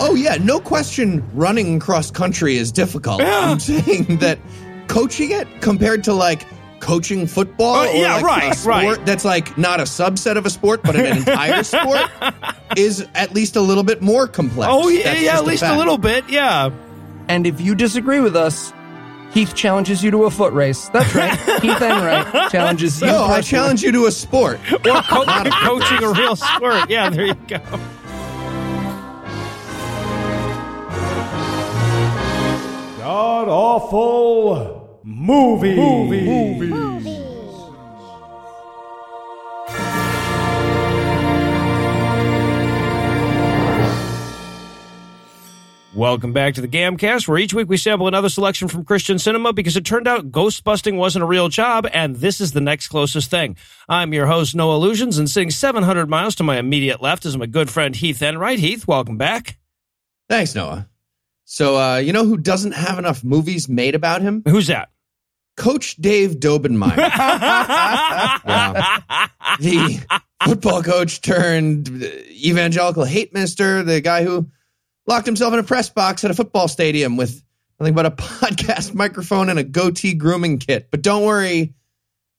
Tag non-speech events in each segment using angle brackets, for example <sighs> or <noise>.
Oh yeah, no question. Running cross country is difficult. Yeah. I'm saying that coaching it compared to like coaching football, Uh, or yeah, like right, a sport right. that's like not a subset of a sport, but an <laughs> entire sport, is at least a little bit more complex. Oh yeah, That's yeah, just at least a little bit. Yeah. And if you disagree with us, Heath challenges you to a foot race. That's right. <laughs> Heath Enright challenges you. No, I challenge you to a sport. Or co- coaching a real sport. Yeah, there you go. God awful movie. Welcome back to the Gamcast, where each week we sample another selection from Christian cinema because it turned out ghost busting wasn't a real job, and this is the next closest thing. I'm your host, Noah Lugeons, and sitting 700 miles to my immediate left is my good friend Heath Enright. Heath, welcome back. Thanks, Noah. So, uh, you know who doesn't have enough movies made about him? Who's that? Coach Dave Daubenmire. <laughs> Yeah. the football coach turned evangelical hate minister, the guy who locked himself in a press box at a football stadium with nothing but a <laughs> podcast microphone and a goatee grooming kit. But don't worry,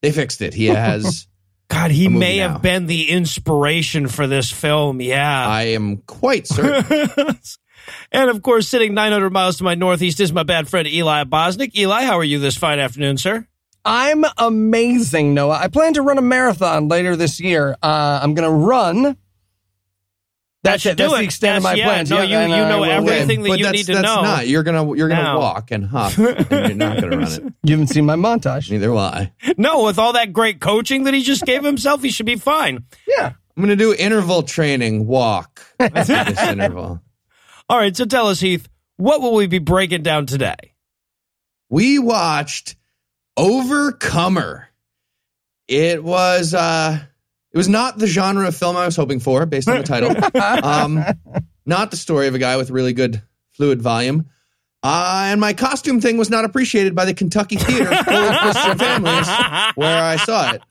they fixed it. He has, <laughs> God, he may now. have been the inspiration for this film. Yeah. I am quite certain. And of course, sitting 900 miles to my northeast is my bad friend Eli Bosnick. Eli, how are you this fine afternoon, sir? I'm amazing, Noah. I plan to run a marathon later this year. Uh, I'm going to run. That's should it. That's it. the extent of my yeah, plans. no, you- you know will- everything. that but you that's, need to that's know. not. You're gonna you're gonna No. walk and huff, and you're not gonna run it. <laughs> You haven't seen my montage. Neither will I. No, with all that great coaching that he just gave himself, he should be fine. Yeah. I'm gonna do interval training. Walk after this <laughs> interval. All right, so tell us, Heath, what will we be breaking down today? we watched Overcomer. It was uh it was not the genre of film I was hoping for based on the title. <laughs> um not the story of a guy with really good fluid volume. Uh, and my costume thing was not appreciated by the Kentucky theater full of Christian families where I saw it.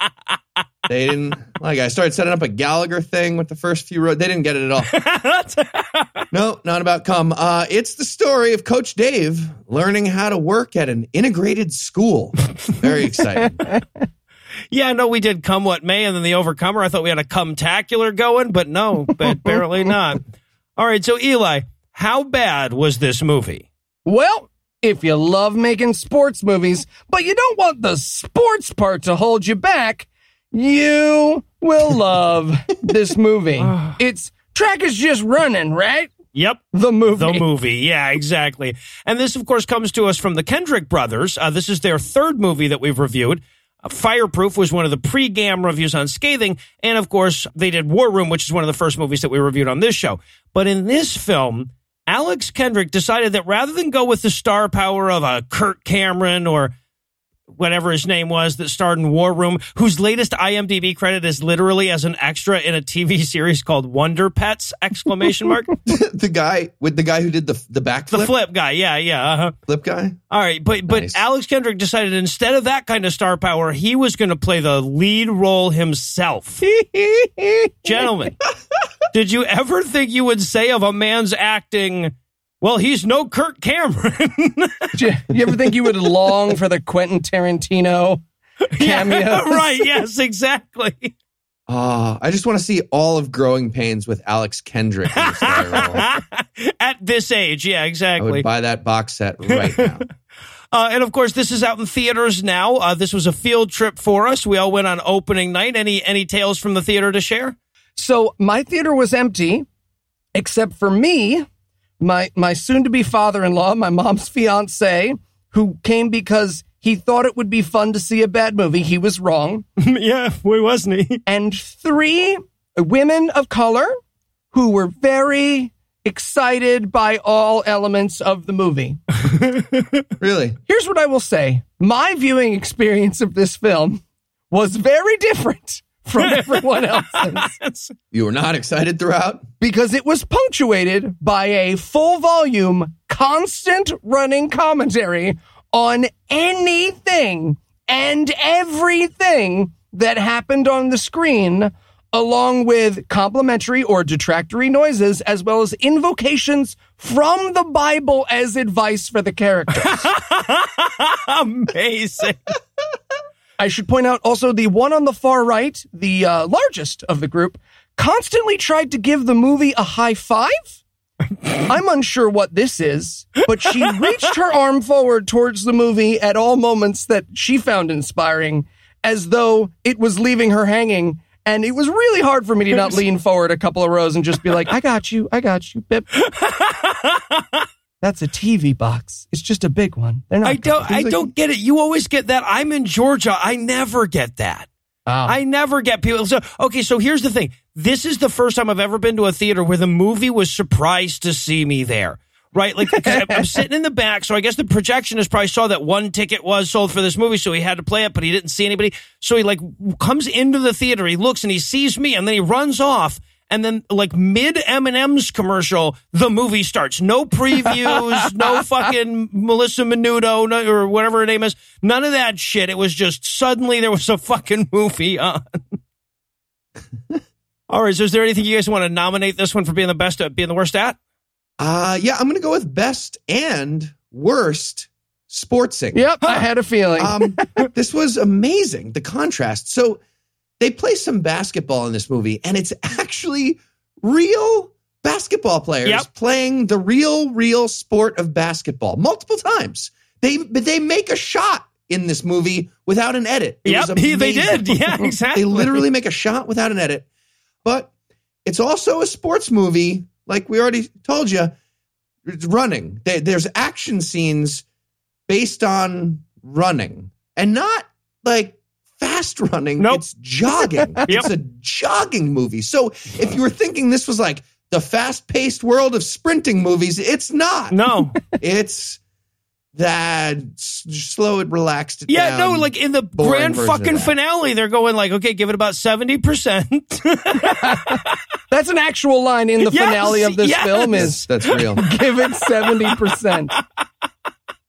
They didn't like I started setting up a Gallagher thing with the first few rows. They didn't get it at all. <laughs> <laughs> No, not about cum. Uh, it's the story of Coach Dave learning how to work at an integrated school. Very exciting. <laughs> yeah, no, we did Come What May and then The Overcomer. I thought we had a Come Tacular going, but no, but apparently not. All right, so Eli, how bad was this movie? Well, if you love making sports movies, but you don't want the sports part to hold you back, you will love this movie. <sighs> It's track is just running, right? Yep. The movie. The movie, yeah, exactly. And this, of course, comes to us from the Kendrick brothers. Uh, this is their third movie that we've reviewed. Uh, Fireproof was one of the pre-gam reviews on Scathing, and of course, they did War Room, which is one of the first movies that we reviewed on this show. But in this film, Alex Kendrick decided that rather than go with the star power of a Kirk Cameron or whatever his name was that starred in War Room, whose latest IMDb credit is literally as an extra in a TV <laughs> series called Wonder Pets! Exclamation mark. <laughs> the guy with the guy who did the the backflip The flip guy, yeah, yeah. Uh-huh. flip guy. All right, but but Nice. Alex Kendrick decided instead of that kind of star power, he was going to play the lead role himself. <laughs> Gentlemen, did you ever think you would say of a man's acting, well, he's no Kirk Cameron? <laughs> you, you ever think you would long for the Quentin Tarantino <laughs> cameos? <laughs> right, yes, exactly. Oh, I just want to see all of Growing Pains with Alex Kendrick. In the role. At this age, yeah, exactly. I would buy that box set right now. Uh, and of course, this is out in theaters now. Uh, this was a field trip for us. We all went on opening night. Any any tales from the theater to share? So my theater was empty, except for me, my my soon to be father in law, my mom's fiance, who came because he thought it would be fun to see a bad movie. He was wrong. <laughs> yeah, where wasn't he? And three women of color who were very excited by all elements of the movie. <laughs> Really? Here's what I will say. My viewing experience of this film was very different from <laughs> everyone else's. <laughs> You were not excited throughout? because it was punctuated by a full volume, constant running commentary on anything and everything that happened on the screen along with complimentary or detractory noises, as well as invocations from the Bible as advice for the characters. <laughs> Amazing. I should point out also the one on the far right, the uh, largest of the group, constantly tried to give the movie a high five. <laughs> I'm unsure what this is, but she reached her arm forward towards the movie at all moments that she found inspiring, as though it was leaving her hanging. And it was really hard for me to not <laughs> lean forward a couple of rows and just be like, I got you, I got you, Bip. <laughs> That's a TV box. It's just a big one. They're not I don't I don't get it. You always get that. I'm in Georgia. I never get that. Oh. I never get people. So, okay, so here's the thing. This is the first time I've ever been to a theater where the movie was surprised to see me there. Right? Like, I'm <laughs> sitting in the back. So I guess the projectionist probably saw that one ticket was sold for this movie. So he had to play it, but he didn't see anybody. So he like comes into the theater. He looks and he sees me and then he runs off. And then like mid M&M's commercial, the movie starts. No previews, <laughs> no fucking Melissa Menudo no, or whatever her name is. None of that shit. It was just suddenly there was a fucking movie on. <laughs> All right. So is there anything you guys want to nominate this one for being the best at being the worst at? Uh, yeah, I'm going to go with best and worst sportsing. Yep, I had a feeling. um, <laughs> this was amazing. The contrast. So they play some basketball in this movie, and it's actually real basketball players Yep. playing the real, real sport of basketball multiple times. They but they make a shot in this movie without an edit. It Yep, he- they did. Yeah, <laughs> exactly. they literally make a shot without an edit. But it's also a sports movie, like we already told you. It's running. There- There's action scenes based on running, and not like fast running. Nope. It's jogging. <laughs> It's a jogging movie. So if you were thinking this was like the fast-paced world of sprinting movies, it's not. No. <laughs> It's that slow it, relaxed it Yeah, down. no, like in the boring grand fucking finale, they're going like, okay, give it about 70%. <laughs> That's an actual line in the Yes, finale of this yes. film is that's real. give it 70%.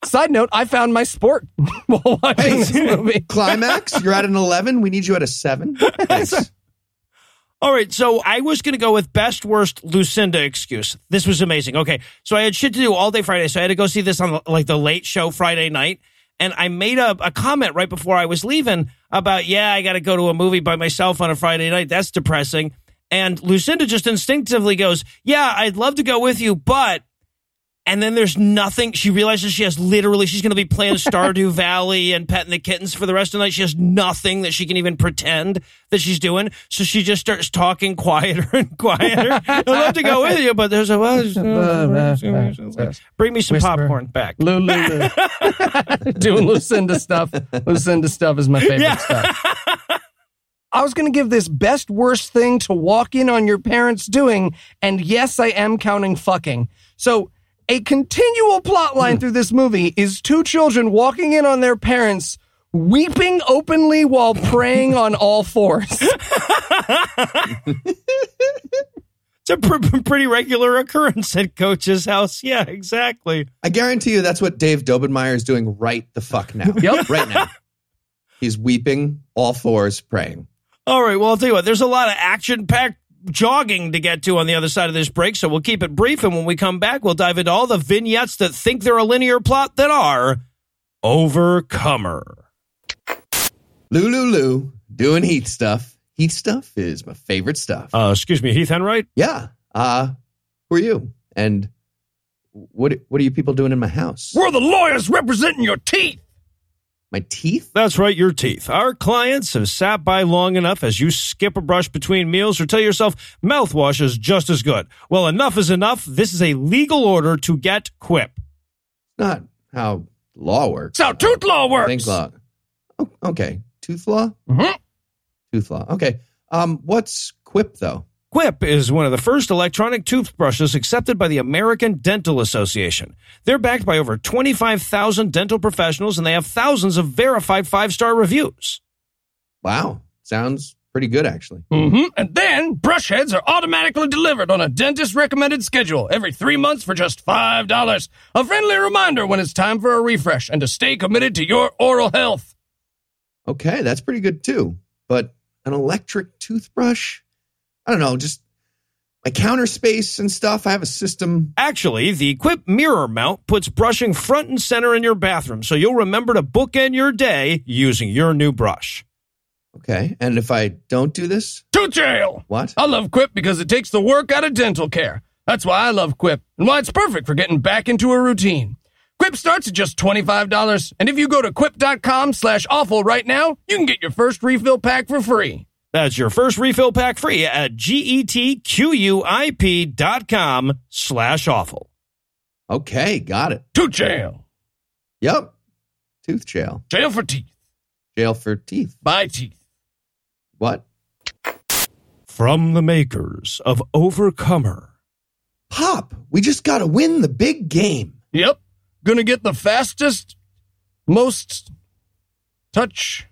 Side note, I found my sport <laughs> while watching this movie. <laughs> climax. You're at an 11. We need you at a seven. <laughs> Thanks. All right, so I was going to go with best worst Lucinda excuse. This was amazing. Okay, so I had shit to do all day Friday, so I had to go see this on like the late show Friday night, and I made a, a comment right before I was leaving about yeah, I got to go to a movie by myself on a Friday night. That's depressing. And Lucinda just instinctively goes, "Yeah, I'd love to go with you, but." And then there's nothing. She realizes she has literally, she's going to be playing <laughs> Stardew Valley and petting the kittens for the rest of the night. She has nothing that she can even pretend that she's doing. So she just starts talking quieter <laughs> and quieter. I'd love to go with you, but there's a, well, bring me some Whisper. popcorn back. Lulu. <laughs> Doing Lucinda stuff. Lucinda stuff is my favorite Yeah. stuff. I was going to give this best worst thing to walk in on your parents doing, and yes, I am counting fucking. So, a continual plot line through this movie is two children walking in on their parents, weeping openly while praying on all fours. <laughs> It's a pr- pretty regular occurrence at Coach's house. Yeah, exactly. I guarantee you that's what Dave Daubenmire is doing right the fuck now. Yep. <laughs> Right now. He's weeping, all fours, praying. All right. Well, I'll tell you what, there's a lot of action packed jogging to get to on the other side of this break. So we'll keep it brief. And when we come back, we'll dive into all the vignettes that think they're a linear plot that are Overcomer. Lulu doing heat stuff. Heat stuff is my favorite stuff. Uh, excuse me, Heath Enright? yeah. Uh, who are you? And what what are you people doing in my house? We're the lawyers representing your teeth. My teeth? That's right, your teeth. Our clients have sat by long enough as you skip a brush between meals or tell yourself mouthwash is just as good. Well, enough is enough. This is a legal order to get quip. Not how law works. That's how tooth law works. think law. Oh, okay. Tooth law? Mhm. Tooth law. Okay. Um, what's quip though? Quip is one of the first electronic toothbrushes accepted by the American Dental Association. They're backed by over 25,000 dental professionals and they have thousands of verified five star reviews. Wow. Sounds pretty good actually. hmm And then brush heads are automatically delivered on a dentist recommended schedule every three months for just $5. A friendly reminder when it's time for a refresh and to stay committed to your oral health. Okay, that's pretty good too. But an electric toothbrush? I don't know, just my counter space and stuff. I have a system. Actually, the Quip mirror mount puts brushing front and center in your bathroom, so you'll remember to bookend your day using your new brush. Okay. And if I don't do this, To jail! what? I love Quip because it takes the work out of dental care. That's why I love Quip and why it's perfect for getting back into a routine. Quip starts at just $25, and if you go to quip.com slash awful right now, you can get your first refill pack for free. That's your first refill pack free at E G-E-T-Q-U-I-P dot com slash awful. Okay. Got it. To jail. Yep. Tooth jail. Jail for teeth. Jail for teeth. Buy teeth. What? From the makers of Overcomer. Pop, we just got to win the big game. Yep. Gonna get the fastest, most touch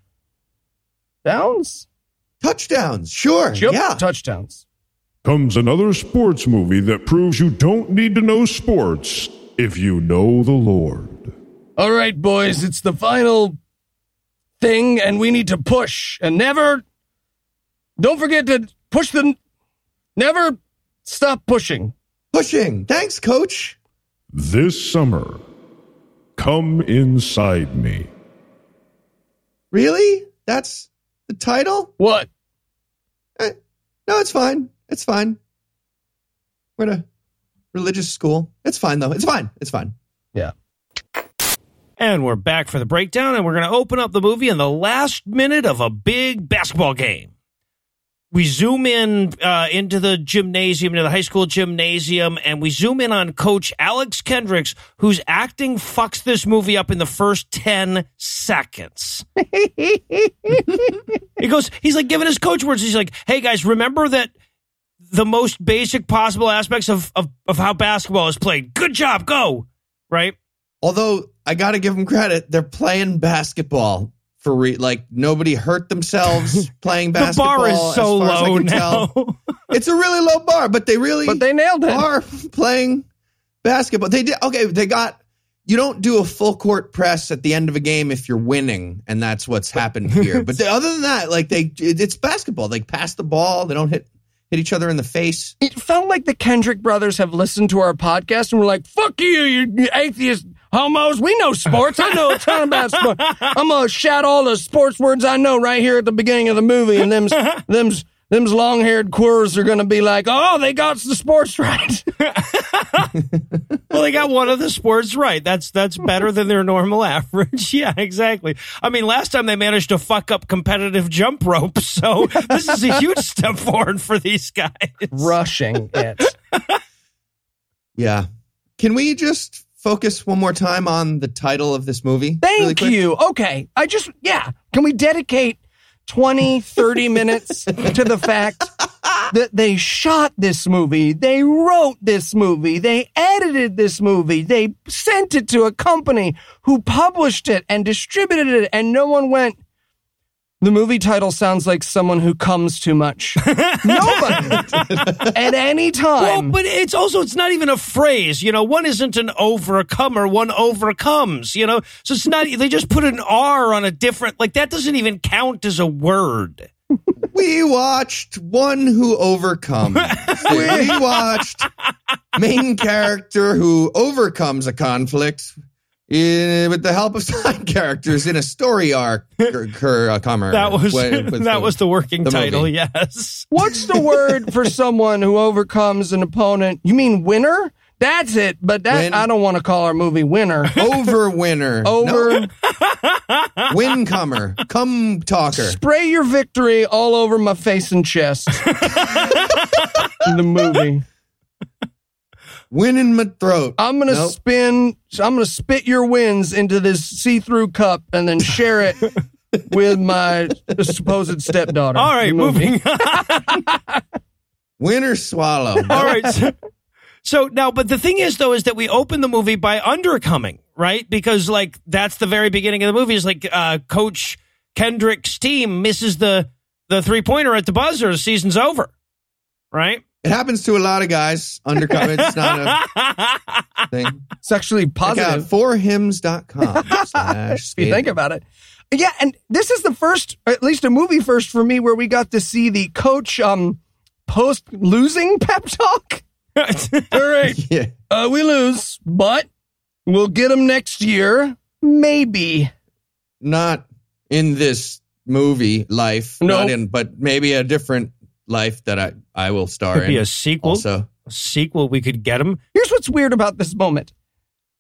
downs? Touchdowns. Sure. Yep. Yeah. Touchdowns. Comes another sports movie that proves you don't need to know sports if you know the Lord. All right, boys, it's the final thing, and we need to push and never. Don't forget to push the. Never stop pushing. Pushing. Thanks, coach. This summer, come inside me. Really? That's the title? What? Eh, no, it's fine. It's fine. We're at a religious school. It's fine, though. It's fine. It's fine. Yeah. And we're back for the breakdown, and we're going to open up the movie in the last minute of a big basketball game. We zoom in uh, into the gymnasium, into the high school gymnasium, and we zoom in on Coach Alex Kendricks, whose acting fucks this movie up in the first 10 seconds. <laughs> he goes, he's like giving his coach words. He's like, hey guys, remember that the most basic possible aspects of, of, of how basketball is played. Good job, go. Right? Although I got to give them credit, they're playing basketball for re- like nobody hurt themselves <laughs> playing basketball. The bar is so low now. It's a really low bar, but they really But they nailed it. are playing basketball. They did okay. They got you don't do a full court press at the end of a game if you're winning, and that's what's happened here. <laughs> but they, other than that, like they, it- it's basketball. They pass the ball. They don't hit hit each other in the face. It felt like the Kendrick brothers have listened to our podcast and were like, fuck you, you atheist homos. We know sports. I know a ton about sports. I'm going to shout all the sports words I know right here at the beginning of the movie. And them's, them's, them's long haired queers are going to be like, oh, they got the sports right. <laughs> Well, they got one of the sports right. That's that's better than their normal average. <laughs> Yeah, exactly. I mean, last time they managed to fuck up competitive jump rope, so this is a huge <laughs> step forward for these guys. Rushing it. Yeah. Can we just focus one more time on the title of this movie? Thank really you. Okay. I just, yeah. Can we dedicate 20, 30 <laughs> minutes to the fact that they shot this movie, they wrote this movie, they edited this movie, they sent it to a company who published it and distributed it, and no one went, the movie title sounds like someone who comes too much. <laughs> Nobody. At any time. Well, time. but it's also it's not even a phrase. You know, one isn't an overcomer, one overcomes. You know, so it's not. They just put an R on a different. Like that doesn't even count as a word. We watched one who overcomes. <laughs> we watched main character who overcomes a conflict in, with the help of <laughs> side characters in a story arc. Cur, cur, uh, comer, That was with- <laughs> with that was the working the title. movie. Yes. What's the word for <laughs> someone who overcomes an opponent? You mean winner? That's it. But that Win. I don't want to call our movie winner. over winner. Over No, win comer. Come talker. spray your victory all over my face and chest. In the movie. Win in my throat. I'm gonna Nope. spin I'm gonna spit your wins into this see-through cup and then share it <laughs> with my supposed stepdaughter. All right, The movie. moving. <laughs> Win or swallow. <laughs> All right. So, so now, but the thing is, though, is that we open the movie by undercoming, right? Because like that's the very beginning of the movie. Is like uh, Coach Kendrick's team misses the the three pointer at the buzzer. The season's over, right? It happens to a lot of guys. Undercover. It's not a <laughs> thing. Sexually actually Check out positive. forhims.com slash <laughs> if you think about it. Yeah, and this is the first, at least a movie first for me, where we got to see the coach um post losing <laughs> pep talk. All right, Yeah. uh, we lose, but we'll get them next year, maybe. Not in this movie life. No. Not in, but maybe a different life that I, I will star Could in. be a sequel. also. A sequel, we could get him. Here's what's weird about this moment.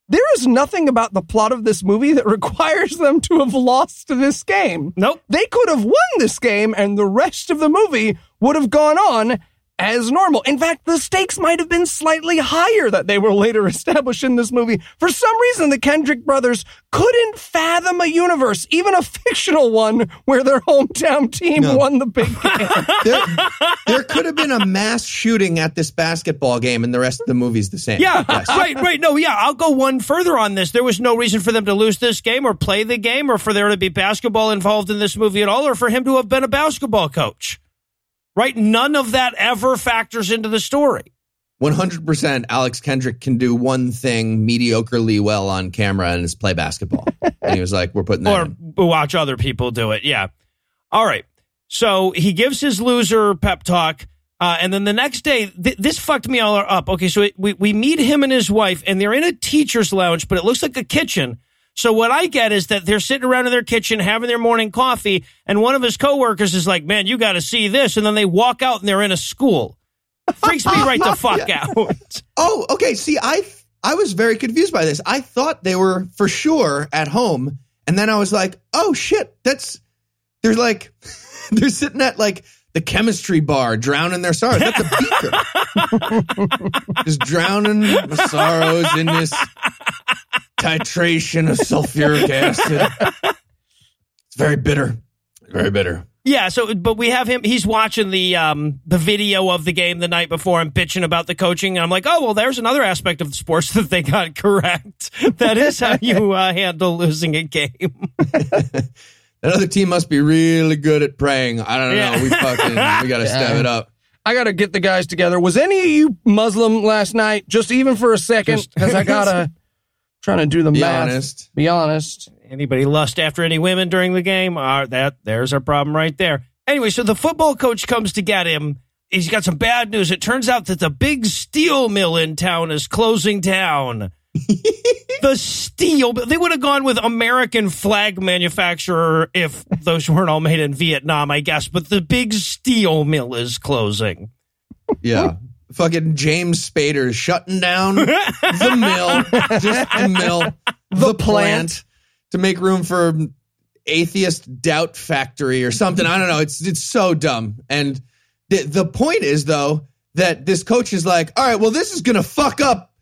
There is nothing about the plot of this movie that <laughs> requires them to have lost this game. Nope. They could have won this game and the rest of the movie would have gone on as normal. In fact, the stakes might have been slightly higher that they were later <laughs> established in this movie. For some reason, the Kendrick brothers couldn't fathom a universe, even a <laughs> fictional one, where their hometown team No. won the big <laughs> game. There, there could have been a mass shooting at this basketball game, and the rest of the movie's the same. Yeah, Yes. right, right. No, yeah, I'll go one further on this. There was no reason for them to lose this game or play the game or for there to be basketball involved in this movie at all or for him to have been a basketball coach. Right? None of that ever factors into the story. 100% Alex Kendrick can do one thing mediocrely well on camera, and it's play basketball. <laughs> and he was like, we're putting that or in. watch other people do it. Yeah. All right. So he gives his loser pep talk. Uh, and then the next day, th- this fucked me all up. Okay, so it, we, we meet him and his wife, and they're in a teacher's lounge, but it looks like a kitchen. So what I get is that they're sitting around in their kitchen having their morning coffee, and one of his coworkers is like, "Man, you got to see this," and then they walk out and they're in a school. Freaks me right the <laughs> fuck out. Oh, okay. See, I I was very confused by this. I thought they were for sure at home, and then I was like, oh shit, that's they're like <laughs> they're sitting at like the chemistry bar, drowning their sorrows. That's a beaker, <laughs> just drowning my sorrows in this titration of sulfuric acid. It's very bitter, very bitter. Yeah, so but we have him. He's watching the um the video of the game the night before and bitching about the coaching. And I'm like, oh well, there's another aspect of the sports <laughs> that they got correct. That is how you uh, handle losing a game. <laughs> That other team must be really good at praying. I don't Yeah. know. We fucking we got to <laughs> step it up. I got to get the guys together. Was any of you Muslim last night? Just even for a second, because I <laughs> gotta trying to do the Be math. honest. Be honest. Anybody lust after any women during the game? Uh, that there's our problem right there. Anyway, so the football coach comes to get him. He's got some bad news. It turns out that the big steel mill in town is closing down. <laughs> the steel they would have gone with American flag manufacturer if those weren't all made in Vietnam, I guess. But the big steel mill is closing. Yeah. Fucking James Spader shutting down the mill, just the mill, the, plant. to make room for atheist doubt factory or something. I don't know. It's it's so dumb. And the the point is though that this coach is like, all right, well, this is gonna fuck up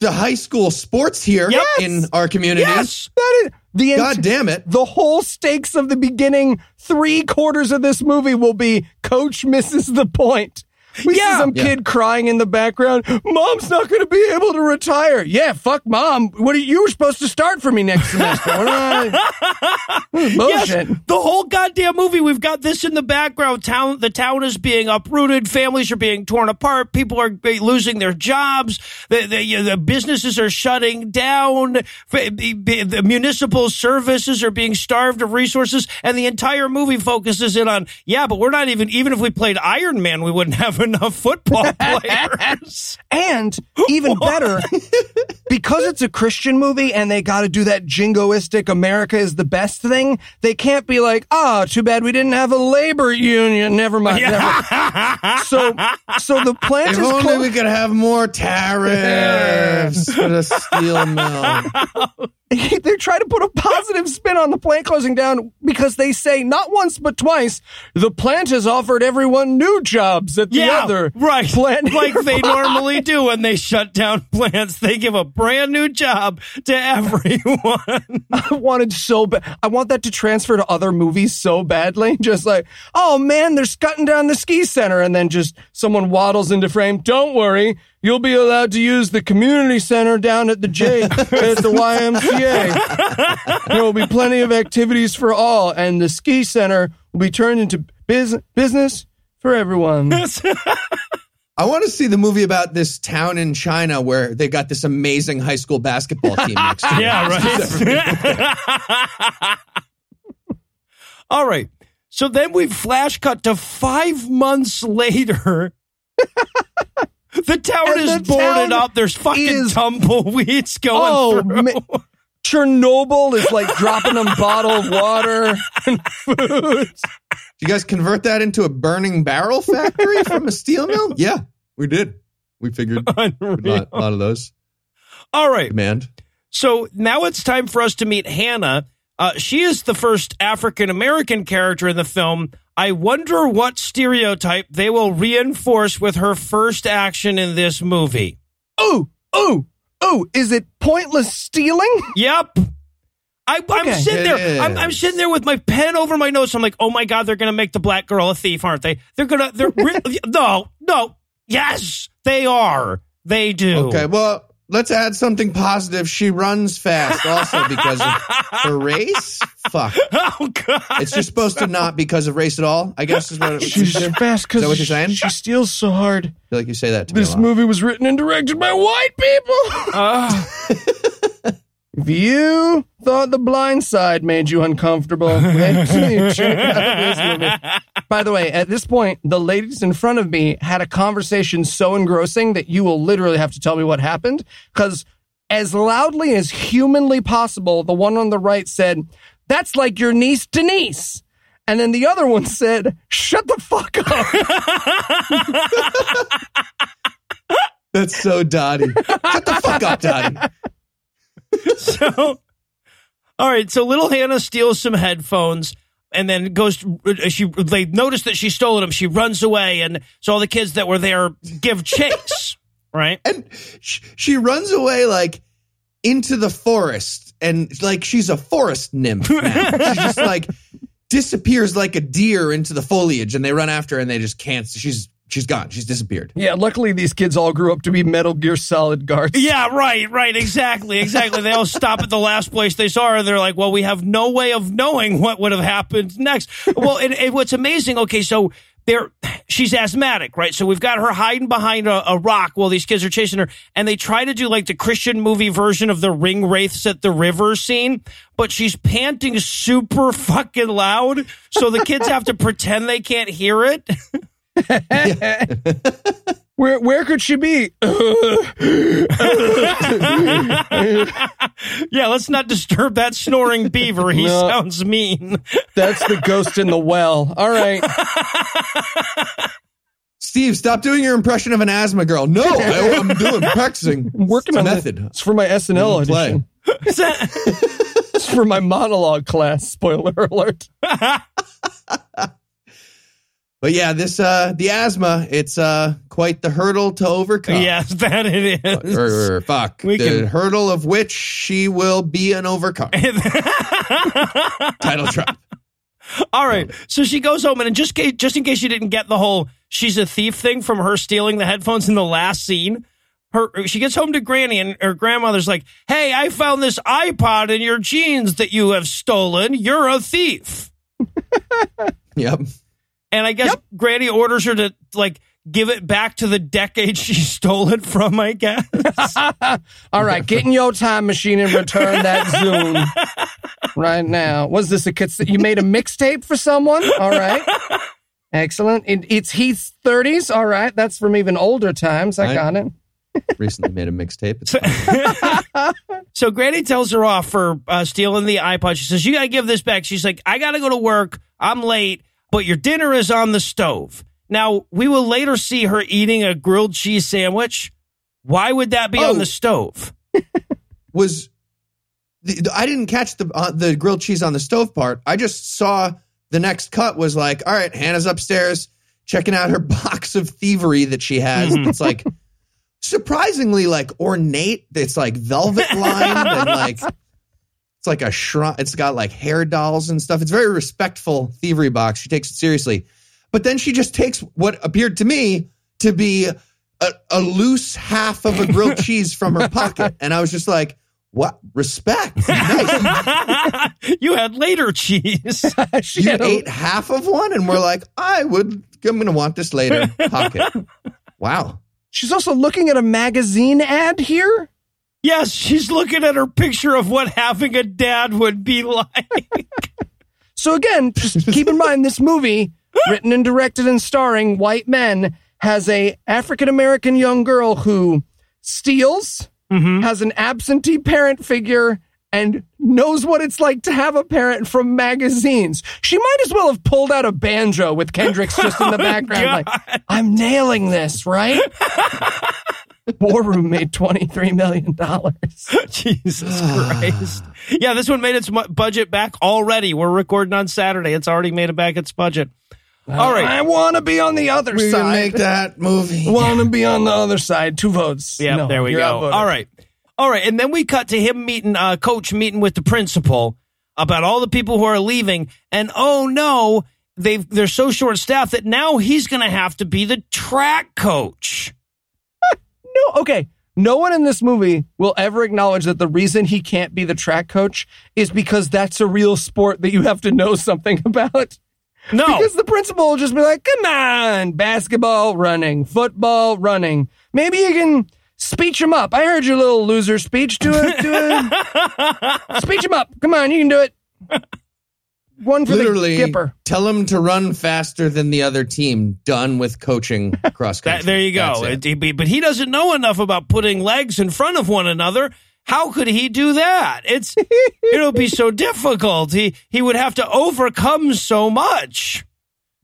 the high school sports here Yes. in our community. Yes. That is the ent- God damn it. the whole stakes of the beginning three quarters of this movie will be coach misses the point. We see Yeah. some Yeah. kid crying in the background. Mom's not going to be able to retire. Yeah, fuck mom. What are you were supposed to start for me next semester? What I- <laughs> hmm, Bullshit. Yes, the whole goddamn movie. We've got this in the background. Town, the town is being uprooted. Families are being torn apart. People are eh, losing their jobs. The, the, you know, the businesses are shutting down. The, eh, the municipal services are being starved of resources, and the entire movie focuses in on yeah, but we're not even even if we played Iron Man, we wouldn't <laughs> have enough football <laughs> players. And even <laughs> better, because it's a Christian movie and they got to do that jingoistic America is the best thing, they can't be like, oh, too bad we didn't have a labor union. Never mind. never- So, so the plant If is only closed. we could have more tariffs for the steel mill. <laughs> <laughs> they try to put a positive spin on the plant closing down because they say not once but twice the plant has offered everyone new jobs at the Yeah, other right. plant <laughs> like they normally do when they shut down <laughs> plants. They give a brand new job to everyone. I wanted so bad. I want that to transfer to other movies so badly. Just like, oh man, they're cutting down the ski center, and then just someone waddles into frame. Don't worry, you'll be allowed to use the community center down at the J <laughs> at the YMCA. There will be plenty of activities for all, and the ski center will be turned into biz- business for everyone. <laughs> I want to see the movie about this town in China where they got this amazing high school basketball team <laughs> next to yeah, right. All right. So then we flash cut to five months later. The town And is the boarded town up. There's fucking is- tumbleweeds going Oh, through. ma- Chernobyl is like dropping them bottled water and food. Did you guys convert that into a burning barrel factory from a steel mill? Yeah, we did. We figured <laughs> a lot, a lot of those All right. demand. So now it's time for us to meet Hannah. Uh, she is the first African American character in the film. I wonder what stereotype they will reinforce with her first action in this movie. Ooh, ooh, ooh. Is it pointless stealing? Yep. I, I'm Okay. sitting there. I'm, I'm sitting there with my pen over my nose. I'm like, oh my god, they're gonna make the black girl a thief, aren't they? They're gonna. They're re- <laughs> no, no. Yes, they are. They do. Okay, well, let's add something positive. She runs fast also because of her race. Fuck. Oh god. It's just supposed to not because of race at all, I guess is what it She's I fast because what you're saying? she steals so hard. feel like you say that to me. This a lot. movie was written and directed by white people. Uh, <laughs> if you thought The Blind Side made you uncomfortable, <laughs> wait till you check out this movie. By the way, at this point, the ladies in front of me had a conversation so engrossing that you will literally have to tell me what happened. Because as loudly as humanly possible, the one on the right said, That's like your niece Denise. And then the other one said, Shut the fuck up. <laughs> That's so Dottie. Shut the fuck up, Dottie. <laughs> so, all right. So little Hannah steals some headphones and then goes. Uh, she they notice that she stole them. She runs away, and so all the kids that were there give chase. <laughs> right. And she, she runs away like into the forest and like she's a forest nymph now. she just <laughs> like disappears like a deer into the foliage and they run after her and they just can't. She's she's gone. She's disappeared. Yeah, luckily these kids all grew up to be Metal Gear Solid guards. <laughs> Yeah, right, right, exactly, exactly. they all stop at the last place they saw her. And they're like, "Well, we have no way of knowing what would have happened next." Well, and, and what's amazing, okay, so there, she's asthmatic, right? So we've got her hiding behind a, a rock while these kids are chasing her, and they try to do like the Christian movie version of the ring wraiths at the river scene, but she's panting super fucking loud, so the kids have to pretend they can't hear it. <laughs> <laughs> Where where could she be? <laughs> yeah, let's not disturb that snoring beaver. He No. sounds mean. That's the ghost in the well. All right. Steve, stop doing your impression of an asthma girl. No, I, am doing practicing. I'm working It's on method. It. It's for my SNL Play. audition. <laughs> It's for my monologue class. Spoiler alert. But yeah, this uh the asthma, it's uh quite the hurdle to overcome. yes, <laughs> that it is. Or, or fuck. We the can- hurdle of which she will be an overcomer. <laughs> Title drop. All right. So she goes home, and just case, just in case you didn't get the whole she's a thief thing from her stealing the headphones in the last scene, her she gets home to Granny, and her grandmother's like, "Hey, I found this iPod in your jeans that you have stolen. You're a thief." <laughs> Yep. And I guess Granny orders her to like give it back to the decade she <laughs> stole it from. I guess. <laughs> All right, get in your time machine and return that <laughs> Zoom right now. Was this a cassette? You made a mixtape for someone? All right. Excellent. It, it's Heath's 30s. All right. That's from even older times. I I- got it. Recently made a mixtape. It's. So Granny tells her off for uh, stealing the iPod. She says, "You got to give this back." She's like, "I got to go to work. I'm late, but your dinner is on the stove." Now we will later see her eating a grilled cheese sandwich. Why would that be Oh. on the stove? <laughs> was I didn't catch the uh, the grilled cheese on the stove part. I just saw the next cut was like, all right, Hannah's upstairs checking out her <laughs> box of thievery that she has. Mhm. It's like surprisingly like ornate. It's like velvet lined and like <laughs> it's like a shrine. It's got like hair dolls and stuff. It's very respectful thievery box. She takes it seriously, but then she just takes what appeared to me to be a, a loose half of a grilled <laughs> cheese from her pocket, and I was just like, "What respect? Nice. <laughs> you had later cheese. <laughs> She You had a- ate half of one, and we're like, I would. I'm gonna want this later. Pocket. Wow. She's also looking at a magazine ad here. Yes, she's looking at her picture of what having a dad would be like. <laughs> So again, just keep in mind this movie, written and directed and starring white men, has a African American young girl who steals, mm-hmm. has an absentee parent figure, and knows what it's like to have a parent from magazines. She might as well have pulled out a banjo with Kendricks just in the <laughs> oh background, like, I'm nailing this, right? <laughs> War Room made $23 million. <laughs> Jesus <sighs> Christ. Yeah, this one made its budget back already. We're recording on Saturday. It's already made it back its budget. All right. I want to be on the other We're side. make that movie. <laughs> want to be on the other side. Two votes. Yeah, No, there we go. outvoted. All right. All right. And then we cut to him meeting, uh, coach meeting with the principal about all the people who are leaving. And oh no, they've, they're so short staffed that now he's going to have to be the track coach. No, okay. No one in this movie will ever acknowledge that the reason he can't be the track coach is because that's a real sport that you have to know <laughs> something about. No. Because the principal will just be like, come on, basketball, running, football, running. Maybe you can speech him up. I heard your little loser speech. Do it. Do it. <laughs> speech him up. Come on, you can do it. <laughs> One for Literally, the Gipper. tell him to run faster than the other team. Done with coaching <laughs> cross country. There you go. It. It- but he doesn't know enough about putting legs in front of one another. How could he do that? It's <laughs> it'll be so difficult. He he would have to overcome so much.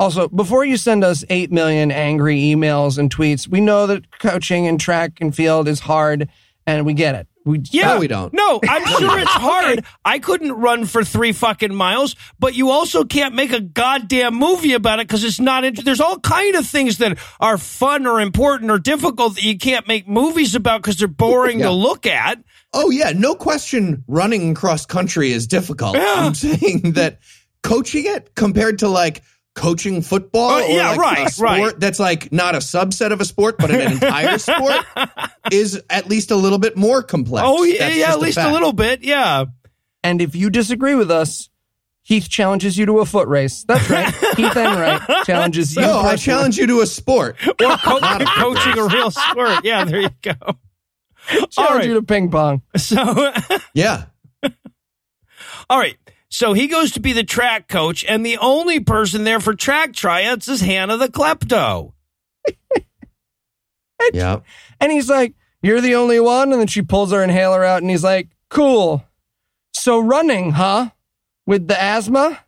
Also, before you send us 8 million angry emails and tweets, we know that coaching and track and field is hard and we get it. We Yeah, No, we don't. No, I'm sure it's hard. I couldn't run for three fucking miles, but you also can't make a goddamn movie about it because it's not. Int- There's all kind of things that are fun or important or difficult that you can't make movies about because they're boring Yeah. to look at. Oh yeah, no question. Running cross country is difficult. Yeah. I'm saying that coaching it compared to like coaching football, Oh, or yeah, like right, a sport right. that's like not a subset of a sport, but an <laughs> entire sport, is at least a little bit more complex. Oh yeah, That's yeah, just at least a fact. little bit. Yeah. And if you disagree with us, Heath challenges you to a foot race. That's right. <laughs> Heath Enright challenges you. No, I challenge you to a sport. <laughs> or co- coaching a real sport. Yeah, there you go. Challenge All right. you to ping pong. So, Yeah. all right. So he goes to be the track coach, and the only person there for track tryouts is Hannah the klepto. <laughs> Yeah. And he's like, You're the only one. And then she pulls her inhaler out and he's like, Cool. So running, huh? With the asthma?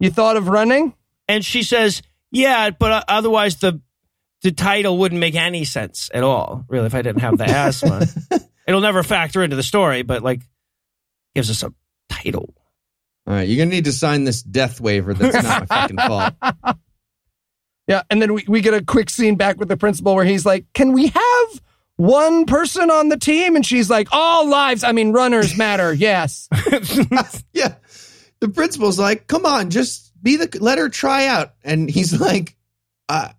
You thought of running? And she says, "Yeah, but uh, otherwise the the title wouldn't make any sense at all. Really, if I didn't have the asthma, <laughs> it'll never factor into the story. But like, gives us a title. All right. You're gonna need to sign this death waiver. That's not my fucking fault. <laughs> Yeah. And then we, we get a quick scene back with the principal where he's like, Can we have one person on the team? And she's like, All lives, I mean, runners matter. <laughs> Yes. <laughs> yeah. The principal's like, come on, just be the let her try out. And he's like, uh,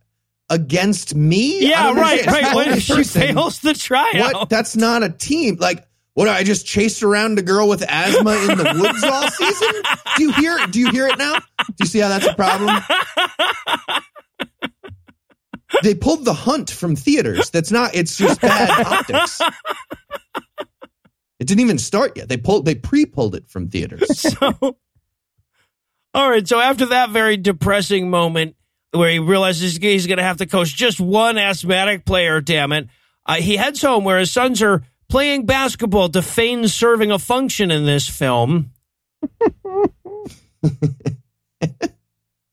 against me? Yeah, right, right. It's What if she person. fails the tryout? What? That's not a team. Like, what? I just chased around a girl with asthma in the woods all <laughs> season. Do you hear? Do you hear it now? Do you see how that's a problem? They pulled the hunt from theaters. That's not. It's just bad optics. It didn't even start yet. They pulled. They pre-pulled it from theaters. <laughs> so, all right. So after that very depressing moment where he realizes he's going to have to coach just one asthmatic player, damn it, uh, he heads home where his sons are playing basketball to feign serving a function in this film. <laughs>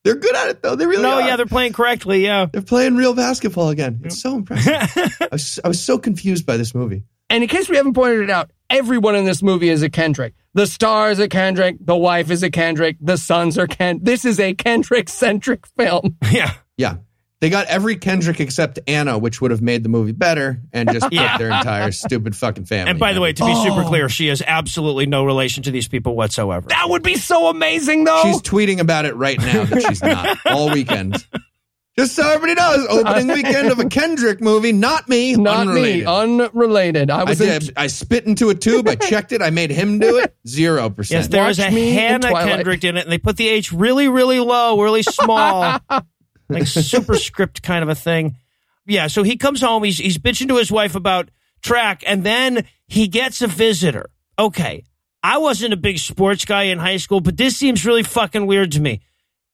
They're good at it though. They really no, are. yeah, they're playing correctly. Yeah. They're playing real basketball again. It's so impressive. <laughs> I, was, I was so confused by this movie. And in case we haven't pointed it out, everyone in this movie is a Kendrick. The star is a Kendrick. The wife is a Kendrick. The sons are Ken. This is a Kendrick centric film. <laughs> Yeah. Yeah. They got every Kendrick except Anna, which would have made the movie better, and just Yeah. put their entire stupid fucking family. And by the way, to be Oh. super clear, she has absolutely no relation to these people whatsoever. That would be so amazing, though. she's tweeting about it right now that she's not <laughs> all weekend. Just so everybody knows, opening weekend of a Kendrick movie, not me, not unrelated. me, unrelated. I I was in- did. I spit into a tube. I <laughs> checked it. I made him do it. Zero percent. Yes, there is a Watch me in Hannah Kendrick in it, and they put the H really, really low, really small, <laughs> like superscript kind of a thing. Yeah, so he comes home, he's he's bitching to his wife about track, and then he gets a visitor. Okay, I wasn't a big sports guy in high school, but this seems really fucking weird to me.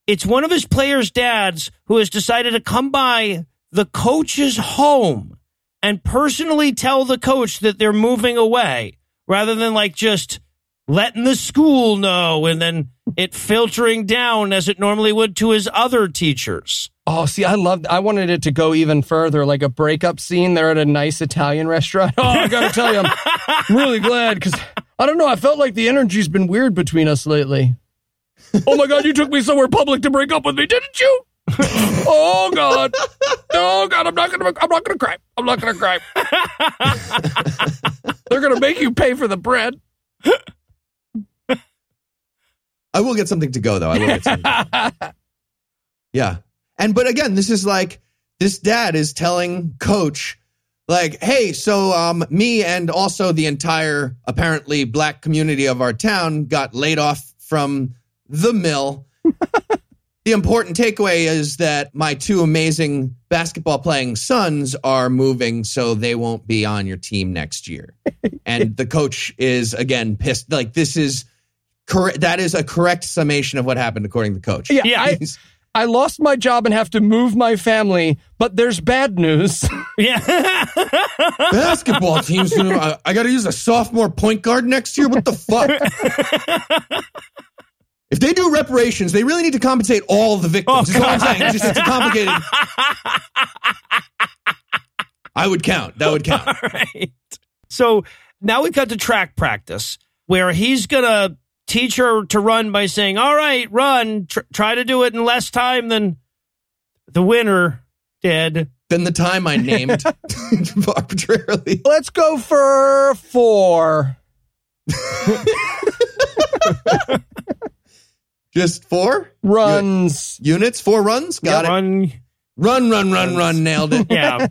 It's one of his players' dads who has decided to come by the coach's home and personally tell the coach that they're moving away rather than like just letting the school know and then it filtering down as it normally would to his other teachers. Oh, see, I loved. I wanted it to go even further, like a breakup scene. They're at a nice Italian restaurant. <laughs> Oh, I gotta tell you, I'm <laughs> really glad because I don't know. I felt like the energy's been weird between us lately. oh my god, you took me somewhere public to break up with me, didn't you? <laughs> oh god, oh god, I'm not gonna, I'm not gonna cry. I'm not gonna cry. They're gonna make you pay for the bread. I will get something to go though. I will get something. <laughs> yeah. And but again, this is like this dad is telling coach like, "Hey, so um me and also the entire apparently black community of our town got laid off from the mill." <laughs> the important takeaway is that my two amazing basketball playing sons are moving so they won't be on your team next year. <laughs> and the coach is again pissed like this is correct that is a correct summation of what happened according to the coach. Yeah, Yeah. I, I lost my job and have to move my family, but there's bad news. <laughs> Yeah. <laughs> Basketball teams gonna I, I got to use a sophomore point guard next year. What the fuck? if they do reparations, they really need to compensate all the victims. Oh, is what I'm saying. It's just it's complicated. I would count. That would count. <laughs> All right. So now we cut to track practice where he's going to teach her to run by saying, All right, run. Tr- try to do it in less time than the winner did. Than the time I named <laughs> <laughs> arbitrarily. Let's go for four. <laughs> Just four Runs. units, four runs. Got it. Run. Run, run, run, run. Nailed it. Yeah.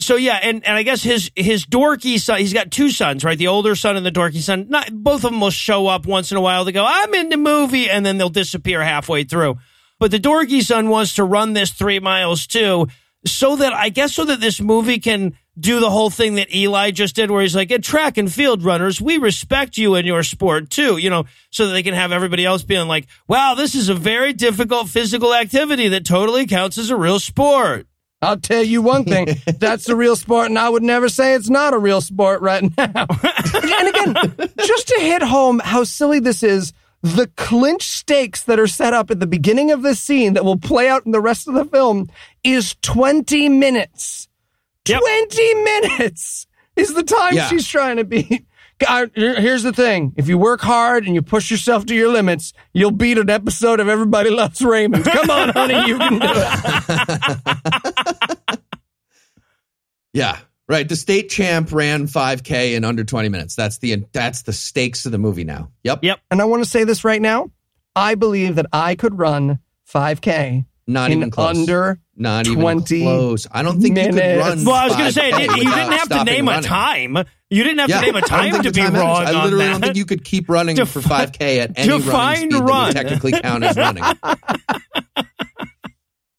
So yeah, and, and I guess his his dorky son, he's got two sons, right? The older son and the dorky son. Not both of them will show up once in a while to go, I'm in the movie, and then they'll disappear halfway through. But the dorky son wants to run this three miles too, so that I guess so that this movie can do the whole thing that Eli just did, where he's like, at track and field runners, we respect you in your sport too, you know, so that they can have everybody else being like, wow, this is a very difficult physical activity that totally counts as a real sport. I'll tell you one thing. <laughs> That's a real sport, and I would never say it's not a real sport right now. <laughs> and again, just to hit home how silly this is, the clinch stakes that are set up at the beginning of this scene that will play out in the rest of the film is 20 minutes. Yep. 20 minutes is the time Yeah. she's trying to beat. <laughs> Here's the thing. If you work hard and you push yourself to your limits, you'll beat an episode of Everybody Loves Raymond. Come on, honey, you can do it. Yeah. Right. The state champ ran 5K in under 20 minutes. That's the that's the stakes of the movie now. Yep. Yep. And I want to say this right now. I believe that I could run 5K Not in even close. under Not 20 even close. I don't think you could run. Well, I was going to say, you didn't have to stopping name a time. You didn't have Yeah, to name a I don't time to be time matters. wrong I on literally that. don't think you could keep running Defi- for 5K at any running define speed that run. would technically count as running. <laughs>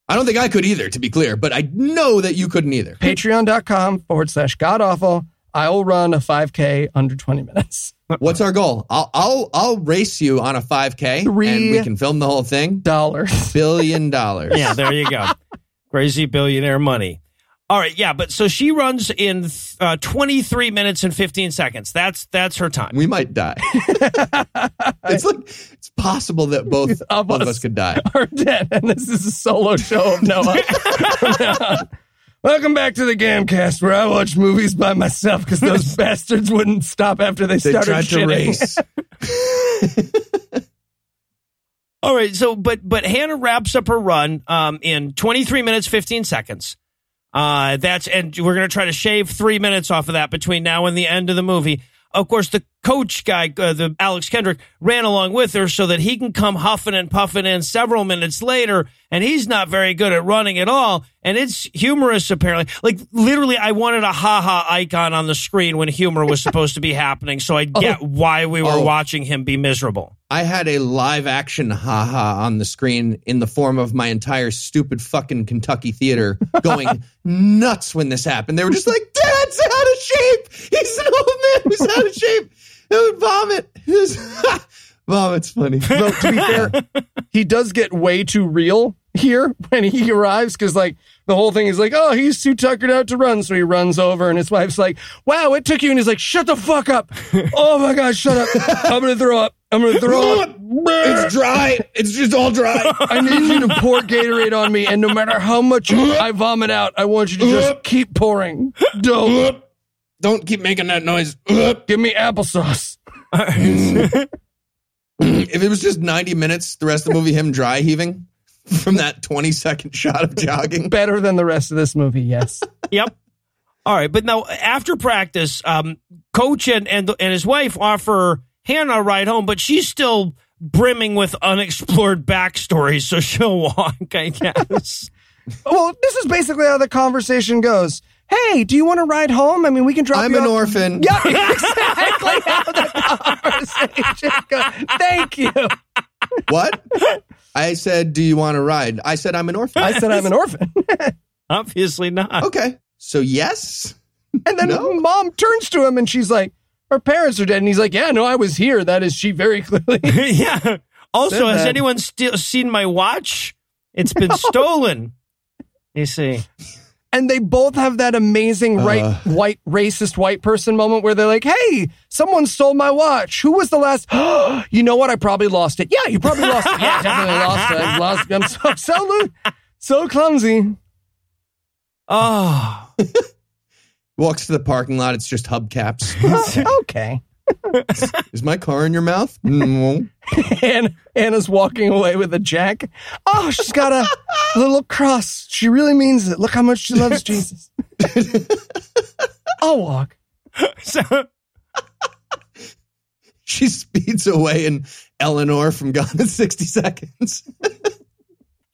I don't think I could either, to be clear, but I know that you couldn't either. Patreon.com forward slash God awful. I will run a 5K under 20 minutes. <laughs> What's our goal? I'll I'll I'll race you on a 5K Three- and we can film the whole thing. Dollars. Billion dollars. <laughs> yeah, there you go. Crazy billionaire money. All right, yeah, but so she runs in uh, 23 minutes and 15 seconds. That's that's her time. We might die. <laughs> it's like it's possible that both Of both of us. us could die. Are dead, and this is a solo show of Noah. <laughs> Welcome back to the Gamecast, where I watch movies by myself because those <laughs> bastards wouldn't stop after they, They started tried to race. All right, so but but Hannah wraps up her run um, in 23 minutes 15 seconds. Uh, that's and we're gonna try to shave three minutes off of that between now and the end of the movie. Of course, the coach guy, uh, the Alex Kendrick, ran along with her so that he can come huffing and puffing in several minutes later, and he's not very good at running at all. And it's humorous, apparently. Like literally, I wanted a ha ha icon on the screen when humor was supposed to be happening, so I <laughs> get why we were Oh. watching him be miserable. I had a live action haha on the screen in the form of my entire stupid fucking Kentucky theater <laughs> going nuts when this happened. They were just like, Dad's out of shape. He's an old man who's out of shape. It would vomit. <laughs> <laughs> Vomit's funny. Though, to be fair, he does get way too real here when he arrives because, like, the whole thing is like, oh, he's too tuckered out to run. So he runs over, and his wife's like, wow, it took you. And he's like, shut the fuck up. Oh my God, shut up. I'm going to throw up. I'm going to throw up. It's dry. It's just all dry. I need you to pour Gatorade on me. And no matter how much I vomit out, I want you to just keep pouring. Don't. Don't keep making that noise. Give me applesauce. If it was just 90 minutes, the rest of the movie, him dry heaving from that 20 second shot of jogging. Better than the rest of this movie, yes. <laughs> Yep. All right, but now after practice, um, coach and, and and his wife offer Hannah a ride home, but she's still brimming with unexplored backstories, so she'll walk, I guess. <laughs> well, this is basically how the conversation goes. Hey, do you want to ride home? I mean, we can drop I'm you an off- orphan. Yeah, <laughs> exactly how the conversation goes. Thank you. What? I said, Do you want to ride? I said, I'm an orphan. I said I'm an orphan. Obviously not. Okay. So, yes. And then No. mom turns to him and she's like, her parents are dead. And he's like, yeah, no, I was here. That is she very <laughs> clearly. <laughs> yeah. Also, has that. anyone still seen my watch? It's been <laughs> stolen. You see. and they both have that amazing right Uh. white racist white person moment where they're like, "Hey, someone stole my watch. Who was the last? <gasps> you know what? I probably lost it. Yeah, you probably lost it. Yeah, definitely lost it. I lost. I'm so so so clumsy. Oh. Walks to the parking lot. It's just hubcaps. <laughs> Oh, okay. Is my car in your mouth? No. <laughs> And Hannah's walking away with a jack. Oh, she's got a little cross. She really means it. Look how much she loves <laughs> Jesus. I'll walk. So, She speeds away and Eleanor from Gone in 60 Seconds.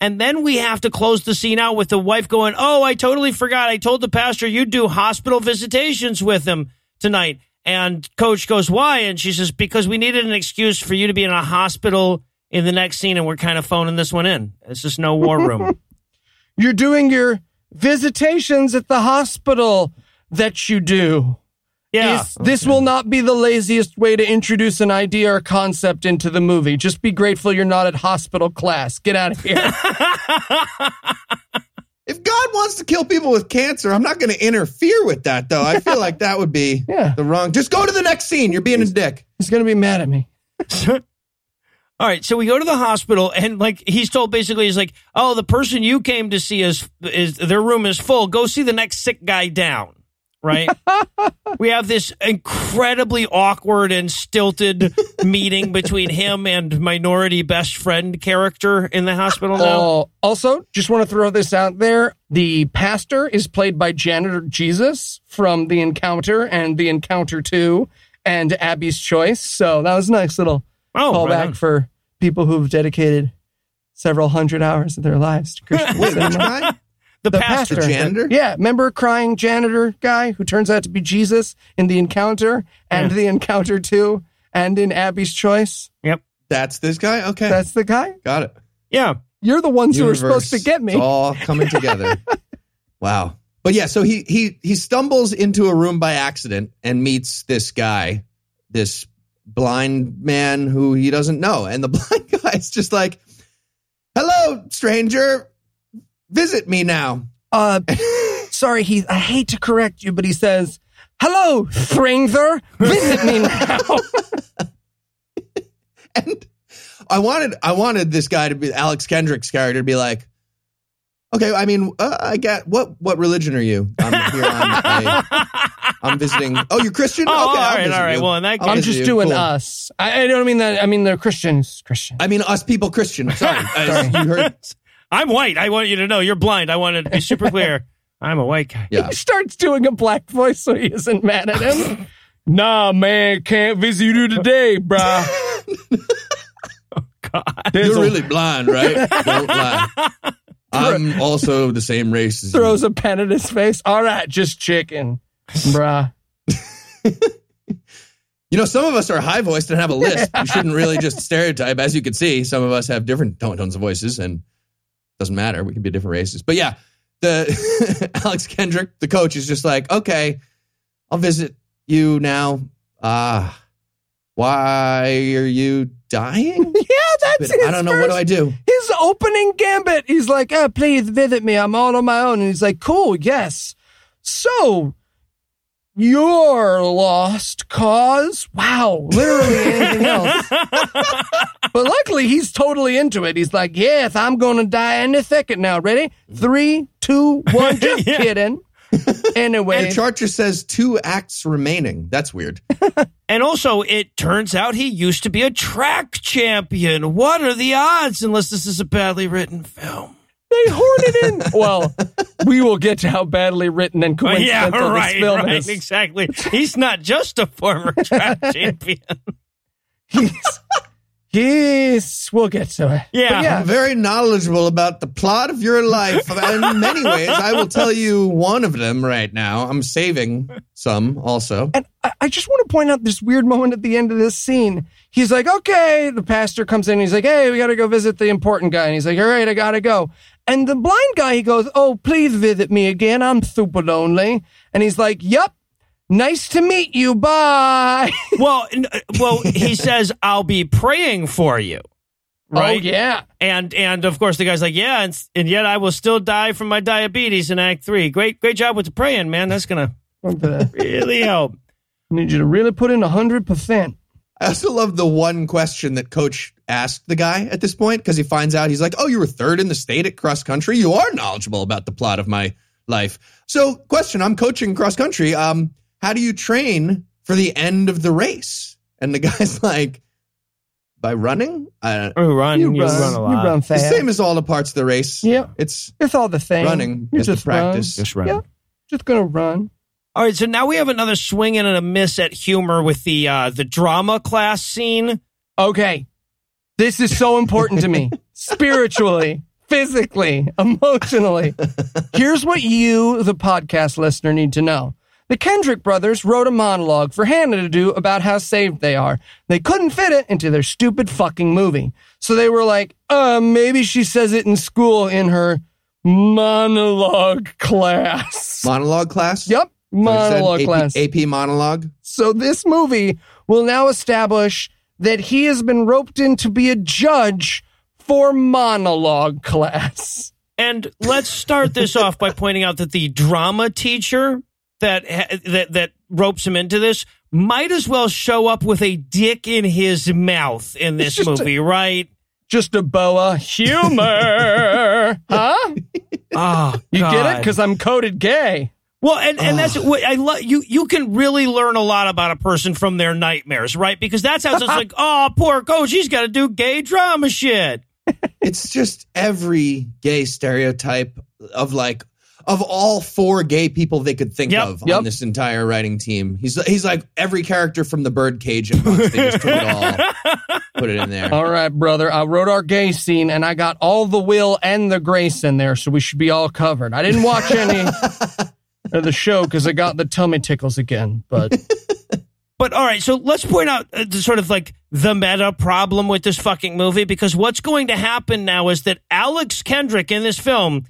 And then we have to close the scene out with the wife going, Oh, I totally forgot. I told the pastor you'd do hospital visitations with him tonight. And coach goes, Why? And she says, Because we needed an excuse for you to be in a hospital in the next scene, and we're kind of phoning this one in. It's just no war room. <laughs> You're doing your visitations at the hospital that you do. Yeah. This, this will not be the laziest way to introduce an idea or concept into the movie. Just be grateful you're not at hospital class. Get out of here. <laughs> If God wants to kill people with cancer, I'm not going to interfere with that, though. I feel like that would be <laughs> Yeah. the wrong. Just go to the next scene. You're being a dick. He's going to be mad at me. <laughs> All right, so we go to the hospital, and like he's told, basically, he's like, "Oh, the person you came to see is is their room is full. Go see the next sick guy down." Right? <laughs> we have this incredibly awkward and stilted meeting between him and minority best friend character in the hospital now. Oh, also, just want to throw this out there. The pastor is played by Janitor Jesus from The Encounter and The Encounter 2 and Abby's Choice. So that was a nice little Oh, callback right for people who've dedicated several hundred hours of their lives to <laughs> Christian Wait, which cinema. guy? The, The pastor. pastor. Janitor? Yeah, remember crying janitor guy who turns out to be Jesus in The Encounter and Yeah. The Encounter 2 and in Abby's Choice? Yep. That's this guy? Okay. That's the guy? Got it. Yeah. You're the ones who are supposed to get me. It's all coming together. <laughs> wow. But yeah, so he he he stumbles into a room by accident and meets this guy, this blind man who he doesn't know. And the <laughs> blind guy's just like, Hello, stranger. Visit me now. Uh, sorry, he. I hate to correct you, but he says, "Hello, stranger, visit me now." <laughs> And I wanted I wanted this guy to be Alex Kendrick's character to be like, okay, I mean, uh, I get what what religion are you? I'm here on a, I'm visiting. Oh, you're Christian? Oh, okay, all I'll right, visit all right. you. Well, in that I'll I'm just you. doing Cool. us. I, I don't mean that. I mean they're Christians. Christian. I mean, us people Christian. Sorry, <laughs> Uh, you heard? I'm white. I want you to know you're blind. I want to be super clear. <laughs> I'm a white guy. Yeah. <laughs> He starts doing a black voice so he isn't mad at him. <laughs> nah, man, can't visit you today, bruh. Oh, God. There's You're a- really blind, right? Don't lie. I'm also the same race as you. throws a pen at his face. All right, just chicken, bruh. You know, some of us are high voiced and have a list. You shouldn't really just stereotype. As you can see, some of us have different tones of voices, and it doesn't matter. We can be different races. But yeah, the <laughs> Alex Kendrick, the coach, is just like, okay, I'll visit you now. Ah, Why are you dying? <laughs> Yeah, that's But I don't know. What do I do? His opening gambit. He's like, oh, please visit me. I'm all on my own. And he's like, cool, yes. So, your lost cause? Wow, literally anything <laughs> else. but luckily, he's totally into it. He's like, yes, I'm going to die any second now. Ready? Three, two, one. <laughs> Just Yeah. kidding. Anyway. And Charger says two acts remaining. That's weird. <laughs> And also, it turns out he used to be a track champion. What are the odds? Unless this is a badly written film. They horn it in. <laughs> Well, we will get to how badly written and Oh, yeah, right, this film right, is. exactly. He's not just a former <laughs> track champion. He's, he's, we'll get to it. Yeah. But yeah. I'm very knowledgeable about the plot of your life. In many ways, I will tell you one of them right now. I'm saving some also. And I, I just want to point out this weird moment at the end of this scene. He's like, okay, the pastor comes in. He's like, hey, we got to go visit the important guy. And he's like, all right, I got to go. And the blind guy, he goes, oh, please visit me again. I'm super lonely. And he's like, yep, nice to meet you. Bye. <laughs> Well, n- uh, well, he says, "I'll be praying for you." Right? Oh, yeah. And and of course the guy's like, "Yeah," and, and yet I will still die from my diabetes in Act Three. Great, great job with the praying, man. That's gonna <laughs> really help. I need you to really put in 100%. I also love the one question that Coach asked the guy at this point because he finds out he's like, "Oh, you were third in the state at cross country. You are knowledgeable about the plot of my life." So, question: I'm coaching cross country. Um, how do you train for the end of the race? And the <laughs> guy's like, "By running." Uh, Oh, run, You you, run, run, a lot. you run the same as all the parts of the race. Yeah. it's It's all the same. running You is the just run. practice. Just run. Yeah. Just gonna run. All right, so now we have another swing and a miss at humor with the uh, the drama class scene. Okay. This is so important to me. Spiritually, physically, emotionally. Here's what you, the podcast listener, need to know. The Kendrick brothers wrote a monologue for Hannah to do about how saved they are. They couldn't fit it into their stupid fucking movie. So they were like, uh, maybe she says it in school in her monologue class. monologue class. Yep. So Monologue AP, class. AP monologue. So this movie will now establish that he has been roped in to be a judge for monologue class. And let's start this <laughs> off by pointing out that the drama teacher that that that ropes him into this might as well show up with a dick in his mouth in this just a- movie, right? Just a boa humor. <laughs> huh? Oh, You get it? Because I'm coded gay. Well, and, and that's what I love. You you can really learn a lot about a person from their nightmares, right? Because that's how it's <laughs> like, oh, poor coach, he's got to do gay drama shit. <laughs> it's just every gay stereotype of like of all four gay people they could think Yep, of yep. on this entire writing team. He's he's like every character from the Birdcage and They just took it all, <laughs> put it in there. All right, brother. I wrote our gay scene and I got all the will and the grace in there, so we should be all covered. I didn't watch any of the show because I got the tummy tickles again, but <laughs> But all right, so let's point out uh, the sort of like the meta problem with this fucking movie because what's going to happen now is that Alex Kendrick in this film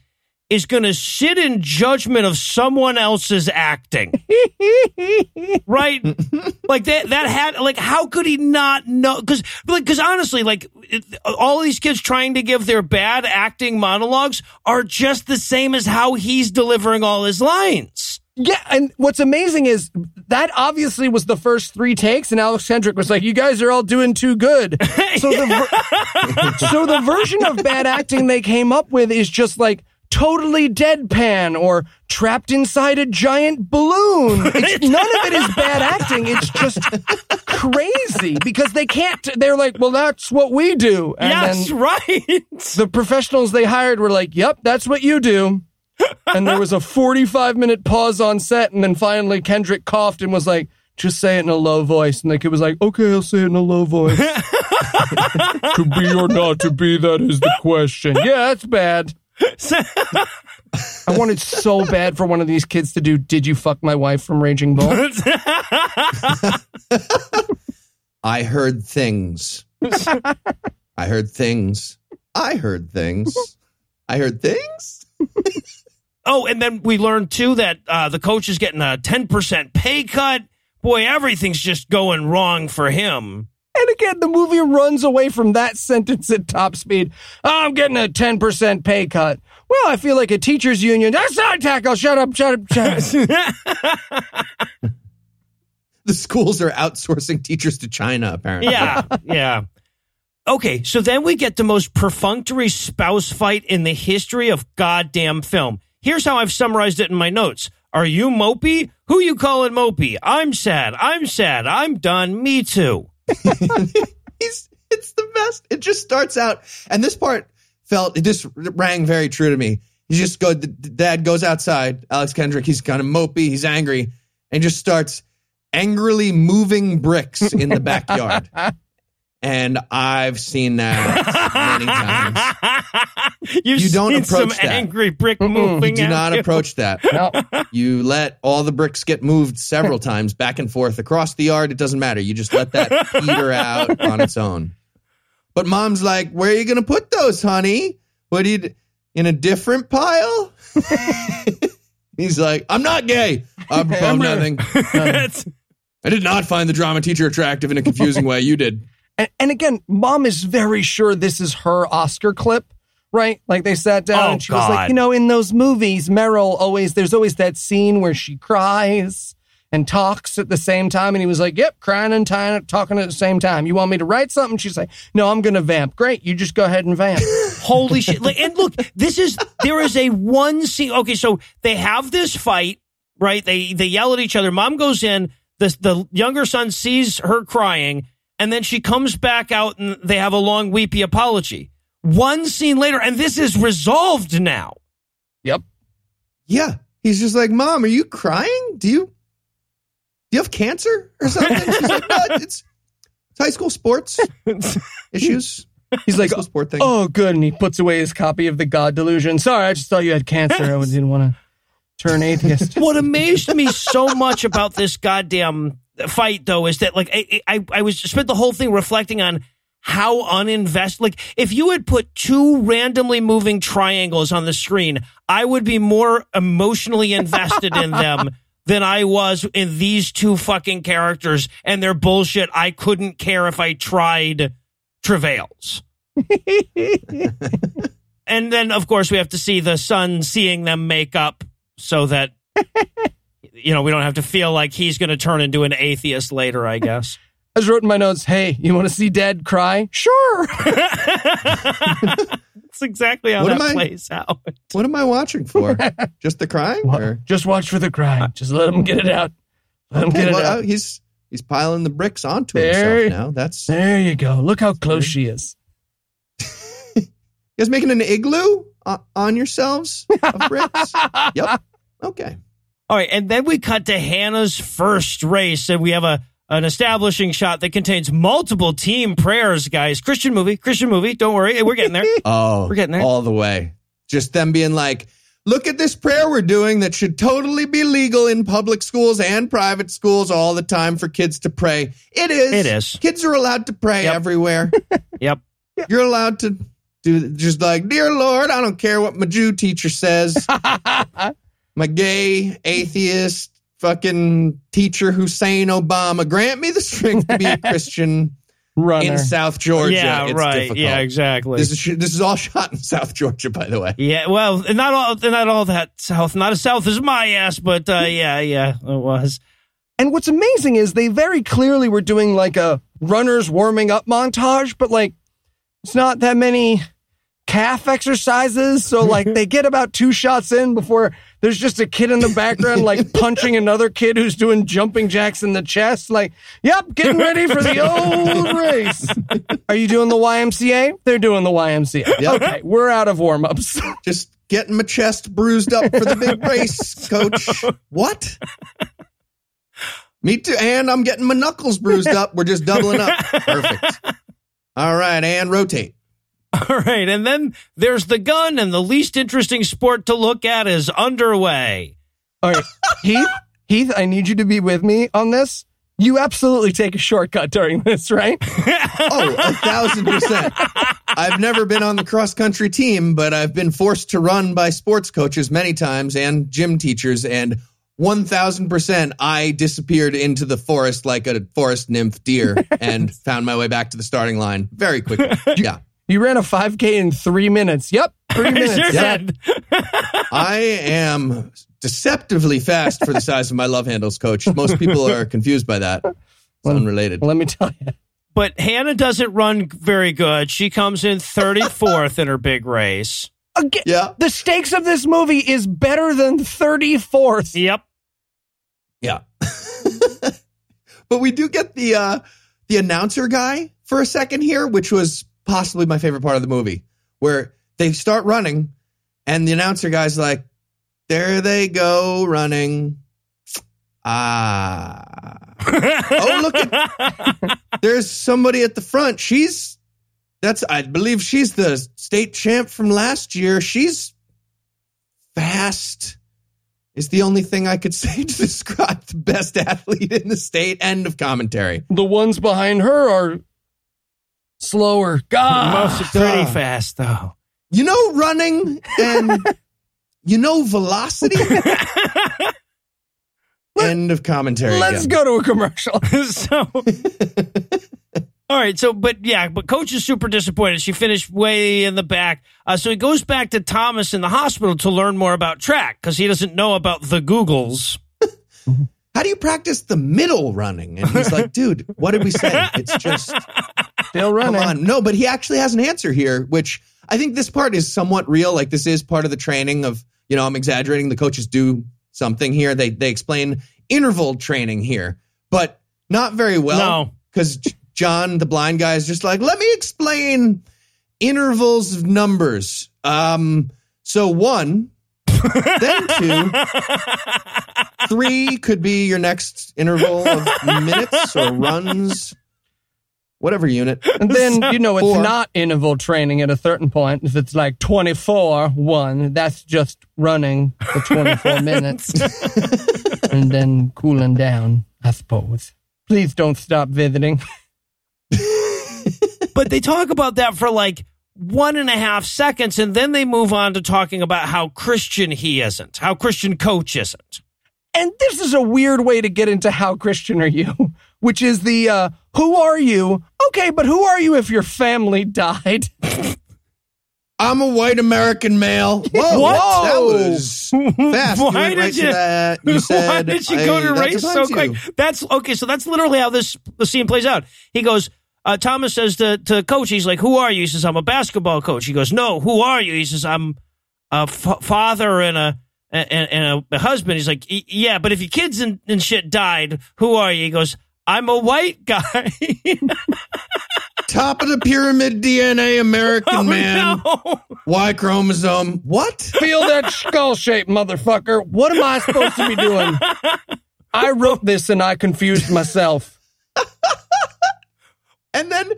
is going to sit in judgment of someone else's acting. <laughs> right? like that that had like how could he not know cuz like cuz honestly like it, all these kids trying to give their bad acting monologues are just the same as how he's delivering all his lines. Yeah, and what's amazing is that obviously was the first three takes, and Alex Kendrick was like, "You guys are all doing too good." <laughs> So the ver- <laughs> so the version of bad acting they came up with is just like totally deadpan or trapped inside a giant balloon. It's, none of it is bad acting. It's just crazy because they can't. They're like, "Well, that's what we do," and yes, right. <laughs> the professionals they hired were like, "Yep, that's what you do." and there was a 45 minute pause on set, and then finally Kendrick coughed and was like, "Just say it in a low voice." And the kid was like, "Okay, I'll say it in a low voice." <laughs> to be or not to be, that is the question. Yeah, that's bad. I wanted so bad for one of these kids to do "Did you fuck my wife" from Raging Bull. <laughs> I heard things. <laughs> I heard things. I heard things. I heard things. Oh, and then we learned too that uh, the coach is getting a ten percent pay cut boy, everything's just going wrong for him. And again, the movie runs away from that <laughs> sentence at top speed. I'm getting a 10% pay cut. Well, I feel like a teacher's union. That's not a tackle. Shut up, shut up, shut up. <laughs> The schools are outsourcing teachers to China, apparently. Yeah, yeah. Okay, so then we get the most perfunctory spouse fight in the history of goddamn film. Here's how I've summarized it in my notes. Are you mopey? Who you calling mopey? I'm sad. I'm sad. I'm done. Me too. <laughs> He's it's the best. It just starts out, and this part felt it just rang very true to me. He just go. Dad goes outside. Alex Kendrick. He's kind of mopey. He's angry, and just starts angrily moving bricks in the backyard. <laughs> and I've seen that many times. <laughs> You've You don't seen approach some that. angry brick Mm-mm. moving. do not you. approach that. <laughs> No. You let all the bricks get moved several <laughs> times back and forth across the yard. It doesn't matter. You just let that peter out on its own. But mom's like, "Where are you going to put those, honey? What do you d- in a different pile?" He's like, "I'm not gay. I'm oh, above I'm nothing. I did not find the drama teacher attractive in a confusing way. You did." And, and again, mom is very sure this is her Oscar clip, right? Like they sat down Oh, and she was like, you know, in those movies, Meryl always, there's always that scene where she cries and talks at the same time. And he was like, yep, crying and ty- talking at the same time. You want me to write something? She's like, no, I'm going to vamp. Great. You just go ahead and vamp. <laughs> Holy shit. And look, this is, there is a one scene. Okay, so they have this fight, right? They, they yell at each other. Mom goes in, the, the younger son sees her crying, and then she comes back out and they have a long, weepy apology. One scene later, and this is resolved now. yep. Yeah. He's just like, "Mom, are you crying? Do you do you have cancer or something?" <laughs> She's like, "No, it's, it's high school sports <laughs> issues." He's like, sport thing. oh, good. And he puts away his copy of The God Delusion. Sorry, I just thought you had cancer. I didn't want to turn atheist. what amazed me so much about this goddamn fight though is that like I, I I was spent the whole thing reflecting on how uninvested like if you had put two randomly moving triangles on the screen I would be more emotionally invested in <laughs> them than I was in these two fucking characters and their bullshit. I couldn't care if I tried travails. <laughs> And then of course we have to see the son seeing them make up so that <laughs> you know we don't have to feel like he's going to turn into an atheist later i guess <laughs> I just wrote in my notes, hey, you want to see dad cry? Sure. <laughs> <laughs> that's exactly how What that am I- plays out What am I watching for? Just the crying? Or? Just watch for the cry. Just let him get it out. Let him Okay, get it well, uh, out. he's he's piling the bricks onto There- himself now. That's There you go. Look how close she is. guys making an igloo on, on yourselves of bricks? yep. Okay. All right and then we cut to hannah's first race and we have a an establishing shot that contains multiple team prayers guys christian movie christian movie don't worry we're getting there <laughs> Oh, We're getting there. all the way. Just them being like, look at this prayer we're doing that should totally be legal in public schools and private schools all the time for kids to pray. It is. It is. Kids are allowed to pray Yep. everywhere. <laughs> yep You're allowed to do just like, dear Lord, I don't care what my Jew teacher says. <laughs> my gay atheist fucking teacher Hussein Obama grant me the strength to be a <laughs> Christian Runner. in South Georgia. yeah It's right difficult. yeah exactly This is this is all <laughs> shot in South Georgia, by the way. Yeah, well, not all, not all that south, not as south as my ass, but uh, yeah, yeah, it was. And what's amazing is they very clearly were doing like a runners warming up montage, but like it's not that many calf exercises. So like they get about two shots in before there's just a kid in the background like <laughs> punching another kid who's doing jumping jacks in the chest. Like, yep, getting ready for the old <laughs> race. Are you doing the YMCA? They're doing the YMCA. Yep. Okay, we're out of warm ups. <laughs> Just getting my chest bruised up for the big race, coach. What? Me too. And I'm getting my knuckles bruised up. We're just doubling up. Perfect. All right, and rotate. <laughs> All right, and then there's the gun, and the least interesting sport to look at is underway. All right, Heath, Heath, I need you to be with me on this. You absolutely take a shortcut during this, right? <laughs> Oh, a thousand percent. I've never been on the cross country team, but I've been forced to run by sports coaches many times and gym teachers. And 1000% I disappeared into the forest like a forest nymph deer <laughs> and found my way back to the starting line very quickly. Yeah. You ran a 5K in three minutes. Yep, three <laughs> minutes. Sure Yeah. did. <laughs> I am deceptively fast for the size of my love handles, coach. Most people are <laughs> confused by that. It's unrelated. Let me tell you. But Hannah doesn't run very good. She comes in 34th in her big race. Again, Yeah. the stakes of this movie is better than 34th. Yep. Yeah. but we do get the uh the announcer guy for a second here, which was possibly my favorite part of the movie, where they start running and the announcer guy's like, There they go running. Ah. oh, look at <laughs> there's somebody at the front. She's that's I believe she's the state champ from last year. She's fast is the only thing I could <laughs> say to describe the best athlete in the state. End of commentary. The ones behind her are slower. God. Most pretty fast, though. You know running and <laughs> you know velocity. <laughs> End of commentary. Let's again. go to a commercial. <laughs> so, all right. So, but yeah, but coach is super disappointed. She finished way in the back. Uh, so he goes back to Thomas in the hospital to learn more about track because he doesn't know about the Googles. How do you practice the middle running? And he's like, dude, what did we say? It's just Still come on. No, but he actually has an answer here, which I think this part is somewhat real. Like this is part of the training of, you know, I'm exaggerating. The coaches do something here. They they explain interval training here, but not very well. No. Because John, the blind guy, is just like, let me explain intervals of numbers. Um, so one, <laughs> then two, three could be your next interval of minutes or runs, whatever unit. <laughs> And then, you know, it's Four. not interval training at a certain point. If it's like 24, 1, that's just running for 24 <laughs> minutes. <laughs> and then cooling down, I suppose. Please don't stop visiting. but they talk about that for like one and a half seconds, and then they move on to talking about how Christian he isn't, how Christian coach isn't. And this is a weird way to get into how Christian are you, which is the uh, who are you? Okay, but who are you if your family died? <laughs> I'm a white American male. <laughs> Whoa, What? That was fast. Why you did right you- that. You <laughs> said, Why did she go to race so quick? you. That's okay. So that's literally how this the scene plays out. He goes. Uh, Thomas says to to coach, he's like, "Who are you?" He says, "I'm a basketball coach." He goes, "No, who are you?" He says, "I'm a f- father and a and, and a, a husband." He's like, "Yeah, but if your kids and, and shit died, who are you?" He goes, "I'm a white guy." <laughs> Top of the pyramid DNA American oh, man. no. Y chromosome. What? Feel that skull shape, motherfucker. What am I supposed to be doing? I wrote this and I confused myself. <laughs> And then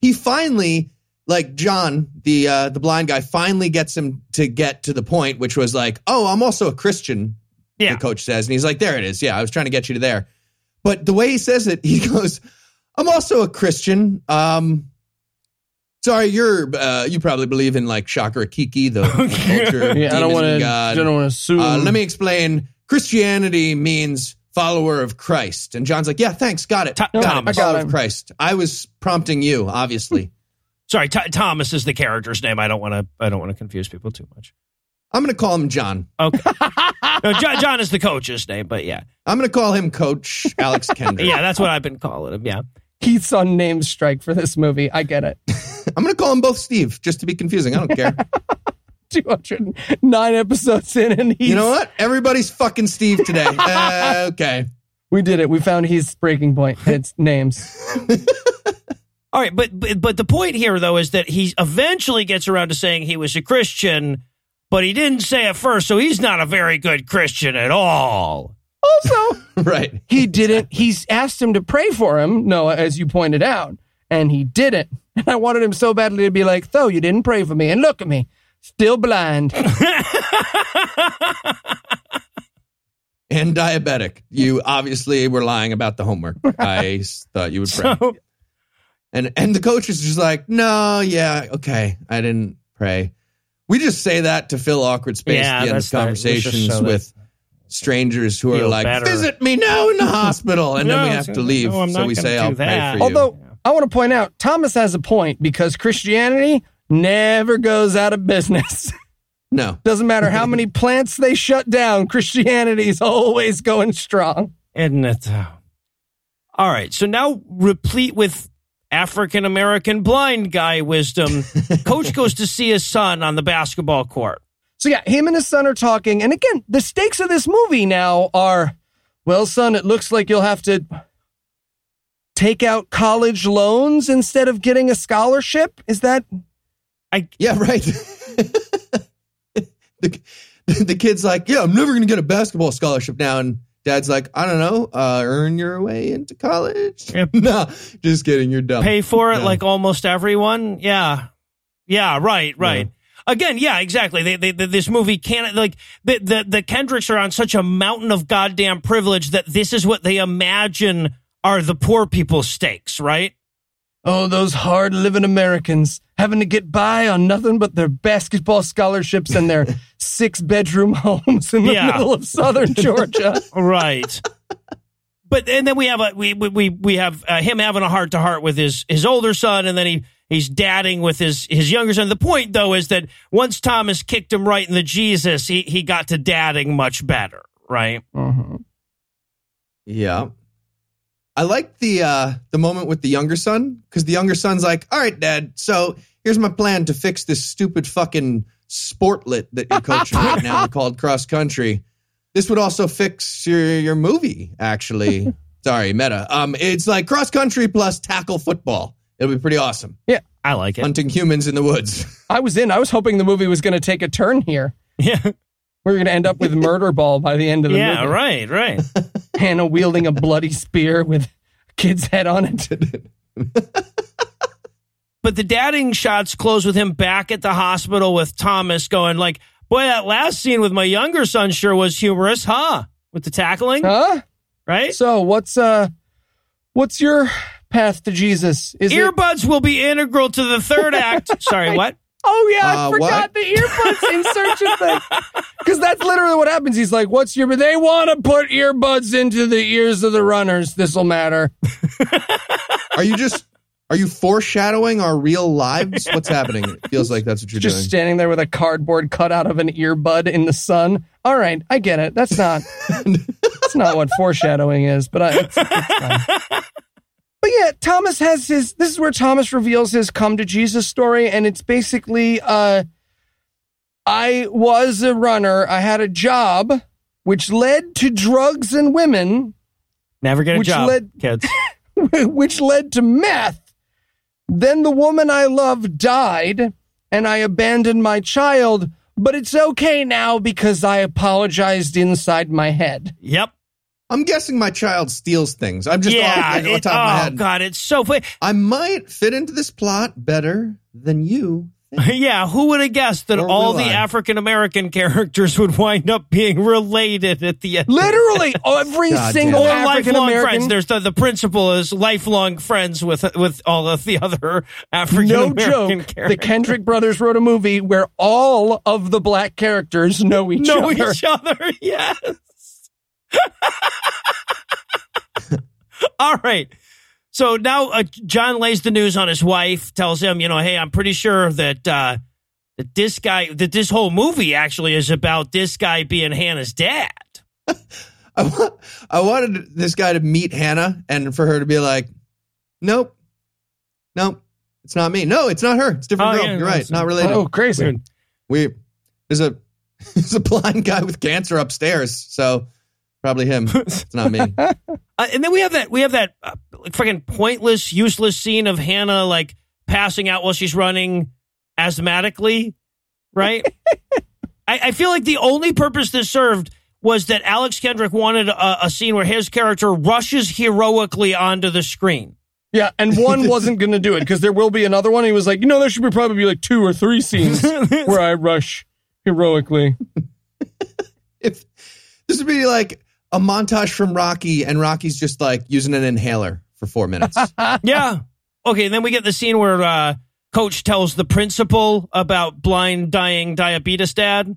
he finally, like John, the uh, the blind guy, finally gets him to get to the point, which was like, "Oh, I'm also a Christian." Yeah. the coach says, and he's like, "There it is. Yeah, I was trying to get you to there." But the way he says it, <laughs> he goes, "I'm also a Christian." Um, sorry, you're uh, you probably believe in like Chakra Kiki, the <laughs> culture. Yeah, I don't want to. I don't want to assume. Uh, let me explain. Christianity means follower of Christ. And John's like, yeah, thanks. Got it. Th- got Thomas. it. Follower of Christ. I was prompting you, obviously. Sorry, Th- Thomas is the character's name. I don't want to. I don't want to confuse people too much. I'm going to call him John. Okay. <laughs> no, John, John is the coach's name, but yeah, I'm going to call him Coach Alex <laughs> Kendrick. yeah, that's what I've been calling him. Yeah. He's on name strike for this movie. I get it. <laughs> I'm going to call him both Steve, just to be confusing. I don't care. 209 episodes in, and he's, you know what? Everybody's fucking Steve today. Uh, okay. we did it. We found his breaking point. It's names. All right, but, but but the point here though is that he eventually gets around to saying he was a Christian, but he didn't say it first, so he's not a very good Christian at all. Also, <laughs> Right. he didn't. He's asked him to pray for him, Noah, as you pointed out, and he didn't. And I wanted him so badly to be like, "Though you didn't pray for me, and look at me, still blind." <laughs> And diabetic. You obviously were lying about the homework. I <laughs> thought you would pray. So And and the coach is just like, no, yeah, okay, I didn't pray. We just say that to fill awkward space Yeah, at the end of not- let's just conversations show with strangers who are like, better. visit me now in the <laughs> hospital. And then we have to leave. no, I'm so not we gonna say, do I'll pray that. for you. Although I want to point out, Thomas has a point because Christianity never goes out of business. <laughs> no. Doesn't matter how many <laughs> plants they shut down, Christianity's always going strong. Isn't it? All right. So now, replete with African American blind guy wisdom, <laughs> coach goes to see his son on the basketball court. So yeah, him and his son are talking. And again, the stakes of this movie now are, well, son, it looks like you'll have to take out college loans instead of getting a scholarship. Is that I Yeah, right. <laughs> the, the kid's like, yeah, I'm never going to get a basketball scholarship now. And dad's like, I don't know, uh, earn your way into college. Yep. <laughs> no, just kidding. You're dumb. pay for it No. like almost everyone. Yeah. Yeah, right, right. Again, yeah, exactly. They, they, this movie can't like the, the the Kendricks are on such a mountain of goddamn privilege that this is what they imagine are the poor people's stakes, right? Oh, those hard living Americans having to get by on nothing but their basketball scholarships and their <laughs> six bedroom homes in the Yeah. middle of southern Georgia. <laughs> Right. but and then we have a we we we, we have uh, him having a heart to heart with his his older son, and then he he's dadding with his his younger son. The point though is that once Thomas kicked him right in the Jesus, he he got to dadding much better, right? Yeah. I like the uh the moment with the younger son because the younger son's like, "All right, Dad. So here's my plan to fix this stupid fucking sportlet that you're coaching right now <laughs> called cross country. This would also fix your your movie. Actually, <laughs> sorry, meta. Um, it's like cross country plus tackle football. It'll be pretty awesome. Yeah, I like it. Hunting humans in the woods. I was in. I was hoping the movie was going to take a turn here. Yeah, we are going to end up with murder ball by the end of the yeah, movie. right, right. <laughs> Hannah wielding a bloody spear with a kid's head on it. But the dadding shots close with him back at the hospital with Thomas going like, "Boy, that last scene with my younger son sure was humorous, huh?" With the tackling, Huh? right? So what's uh, what's your path to Jesus? Is it? Earbuds will be integral to the third act. <laughs> Sorry, what? Oh yeah, I Uh, forgot what? the earbuds insertion thing. <laughs> Because that's literally what happens. He's like, "What's your?" They want to put earbuds into the ears of the runners. This will matter. <laughs> Are you just are you foreshadowing our real lives? What's happening? It feels like that's what you're Just doing. Just standing there with a cardboard cutout of an earbud in the sun. All right, I get it. That's not. <laughs> that's not what foreshadowing is. But I. It's, it's fine. But yeah, Thomas has his. This is where Thomas reveals his come to Jesus story, and it's basically, uh, I was a runner. I had a job, which led to drugs and women, Never get a Which job, led- kids. <laughs> which led to meth. Then the woman I loved died, and I abandoned my child. But it's okay now because I apologized inside my head. Yep. I'm guessing my child steals things. I'm just yeah. off, on it- top of my oh. God, it's so funny. I might fit into this plot better than you. <laughs> yeah. Who would have guessed that Or all will the African American characters would wind up being <laughs> related at the end? Literally, <laughs> every God single or damn. African American. friends. There's the the principal is lifelong friends with with all of the other African American. No American joke. The. Kendrick brothers wrote a movie where all of the black characters know each know other. each other. Yes. All right. So now uh, John lays the news on his wife, tells him, you know, hey, I'm pretty sure that uh, that this guy, that this whole movie actually is about this guy being Hannah's dad. <laughs> I, wa- I wanted this guy to meet Hannah and for her to be like, nope, nope, it's not me. No, it's not her. It's a different Oh, girl. yeah, You're right. Not related. Oh, crazy. Weird. We there's a <laughs> there's a blind guy with cancer upstairs, so probably him. <laughs> It's not me. Uh, and then we have that we have that uh, like fucking pointless, useless scene of Hannah like passing out while she's running asthmatically, right? <laughs> I, I feel like the only purpose this served was that Alex Kendrick wanted a, a scene where his character rushes heroically onto the screen. Yeah, and <laughs> one wasn't going to do it because there will be another one. He was like, you know, there should be probably be like two or three scenes where I rush heroically. if this would be like a montage from Rocky, and Rocky's just like using an inhaler for four minutes. <laughs> yeah. Okay, and then we get the scene where uh, Coach tells the principal about blind dying diabetes dad.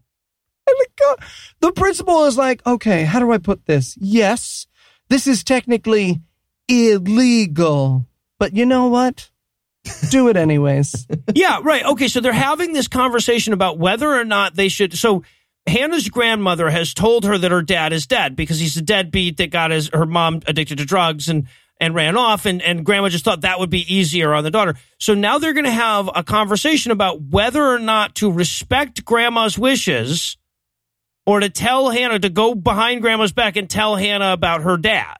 the principal is like, okay, how do I put this? Yes, this is technically illegal, but you know what? Do it anyways. <laughs> yeah, right. Okay, so they're having this conversation about whether or not they should. So Hannah's grandmother has told her that her dad is dead because he's a deadbeat that got his her mom addicted to drugs and and ran off and and grandma just thought that would be easier on the daughter. So now they're going to have a conversation about whether or not to respect grandma's wishes or to tell Hannah to go behind grandma's back and tell Hannah about her dad.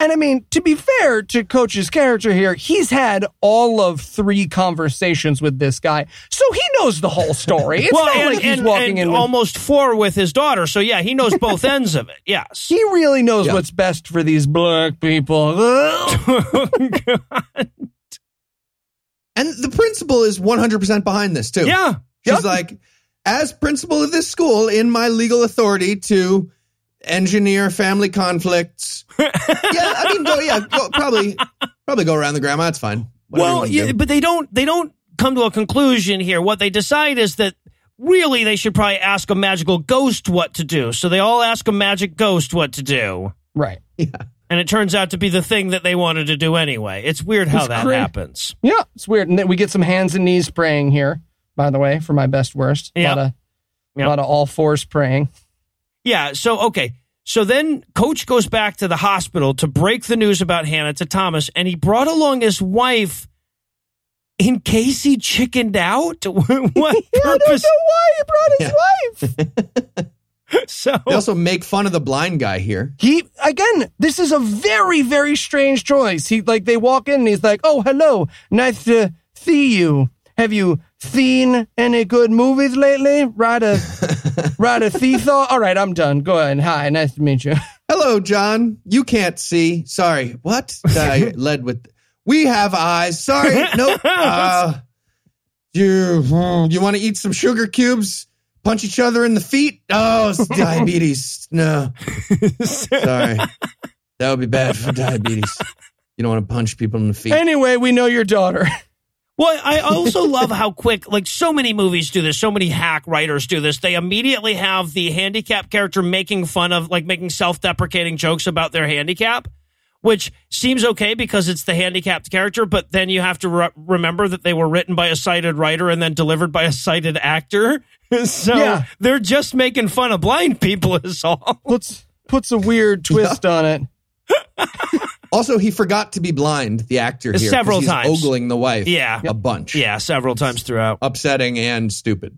And I mean, to be fair to Coach's character here, he's had all of three conversations with this guy, so he knows the whole story. It's well, not and, like he's and- walking and in. With, almost four with his daughter. So yeah, he knows both <laughs> ends of it. Yes. he really knows Yeah. what's best for these black people. <laughs> <laughs> And the principal is 100% behind this too. yeah. She's Yep. like, as principal of this school, in my legal authority to engineer family conflicts. <laughs> yeah, I mean, go, yeah, go, probably, probably go around the grandma. It's fine. Whatever Well, yeah, but they don't they don't come to a conclusion here. What they decide is that really they should probably ask a magical ghost what to do. So they all ask a magic ghost what to do. right. yeah. And it turns out to be the thing that they wanted to do anyway. It's weird how It's that cra- happens. Yeah, it's weird. And then we get some hands and knees praying here, by the way, for my best worst. Yeah. A Yep. lot of, Yep. lot of all fours praying. Yeah. So, okay. So then Coach goes back to the hospital to break the news about Hannah to Thomas, and he brought along his wife in case he chickened out. <laughs> what <laughs> I don't purpose? know why he brought his wife. <laughs> So, They also make fun of the blind guy here. He again, this is a very, very strange choice. He like they walk in and he's like, "Oh, hello, nice to see you. Have you seen any good movies lately? Ride a <laughs> ride a seesaw. All right, I'm done. Go ahead. Hi, nice to meet you. <laughs> Hello, John. You can't see. Sorry. What? I <laughs> led with. We have eyes. Sorry. Nope. Uh, you you want to eat some sugar cubes? Punch each other in the feet? Oh, it's diabetes. No. Sorry. That would be bad for diabetes. You don't want to punch people in the feet. Anyway, we know your daughter. Well, I also <laughs> love how quick, like so many movies do this, so many hack writers do this. They immediately have the handicapped character making fun of, like making self deprecating jokes about their handicap, which seems okay because it's the handicapped character, but then you have to re- remember that they were written by a sighted writer and then delivered by a sighted actor. <laughs> so Yeah. they're just making fun of blind people, is all. Puts puts a weird <laughs> twist on it. Also, he forgot to be blind, the actor here Several he's times. ogling the wife. Yeah. A bunch. Yeah, several times throughout. Upsetting and stupid.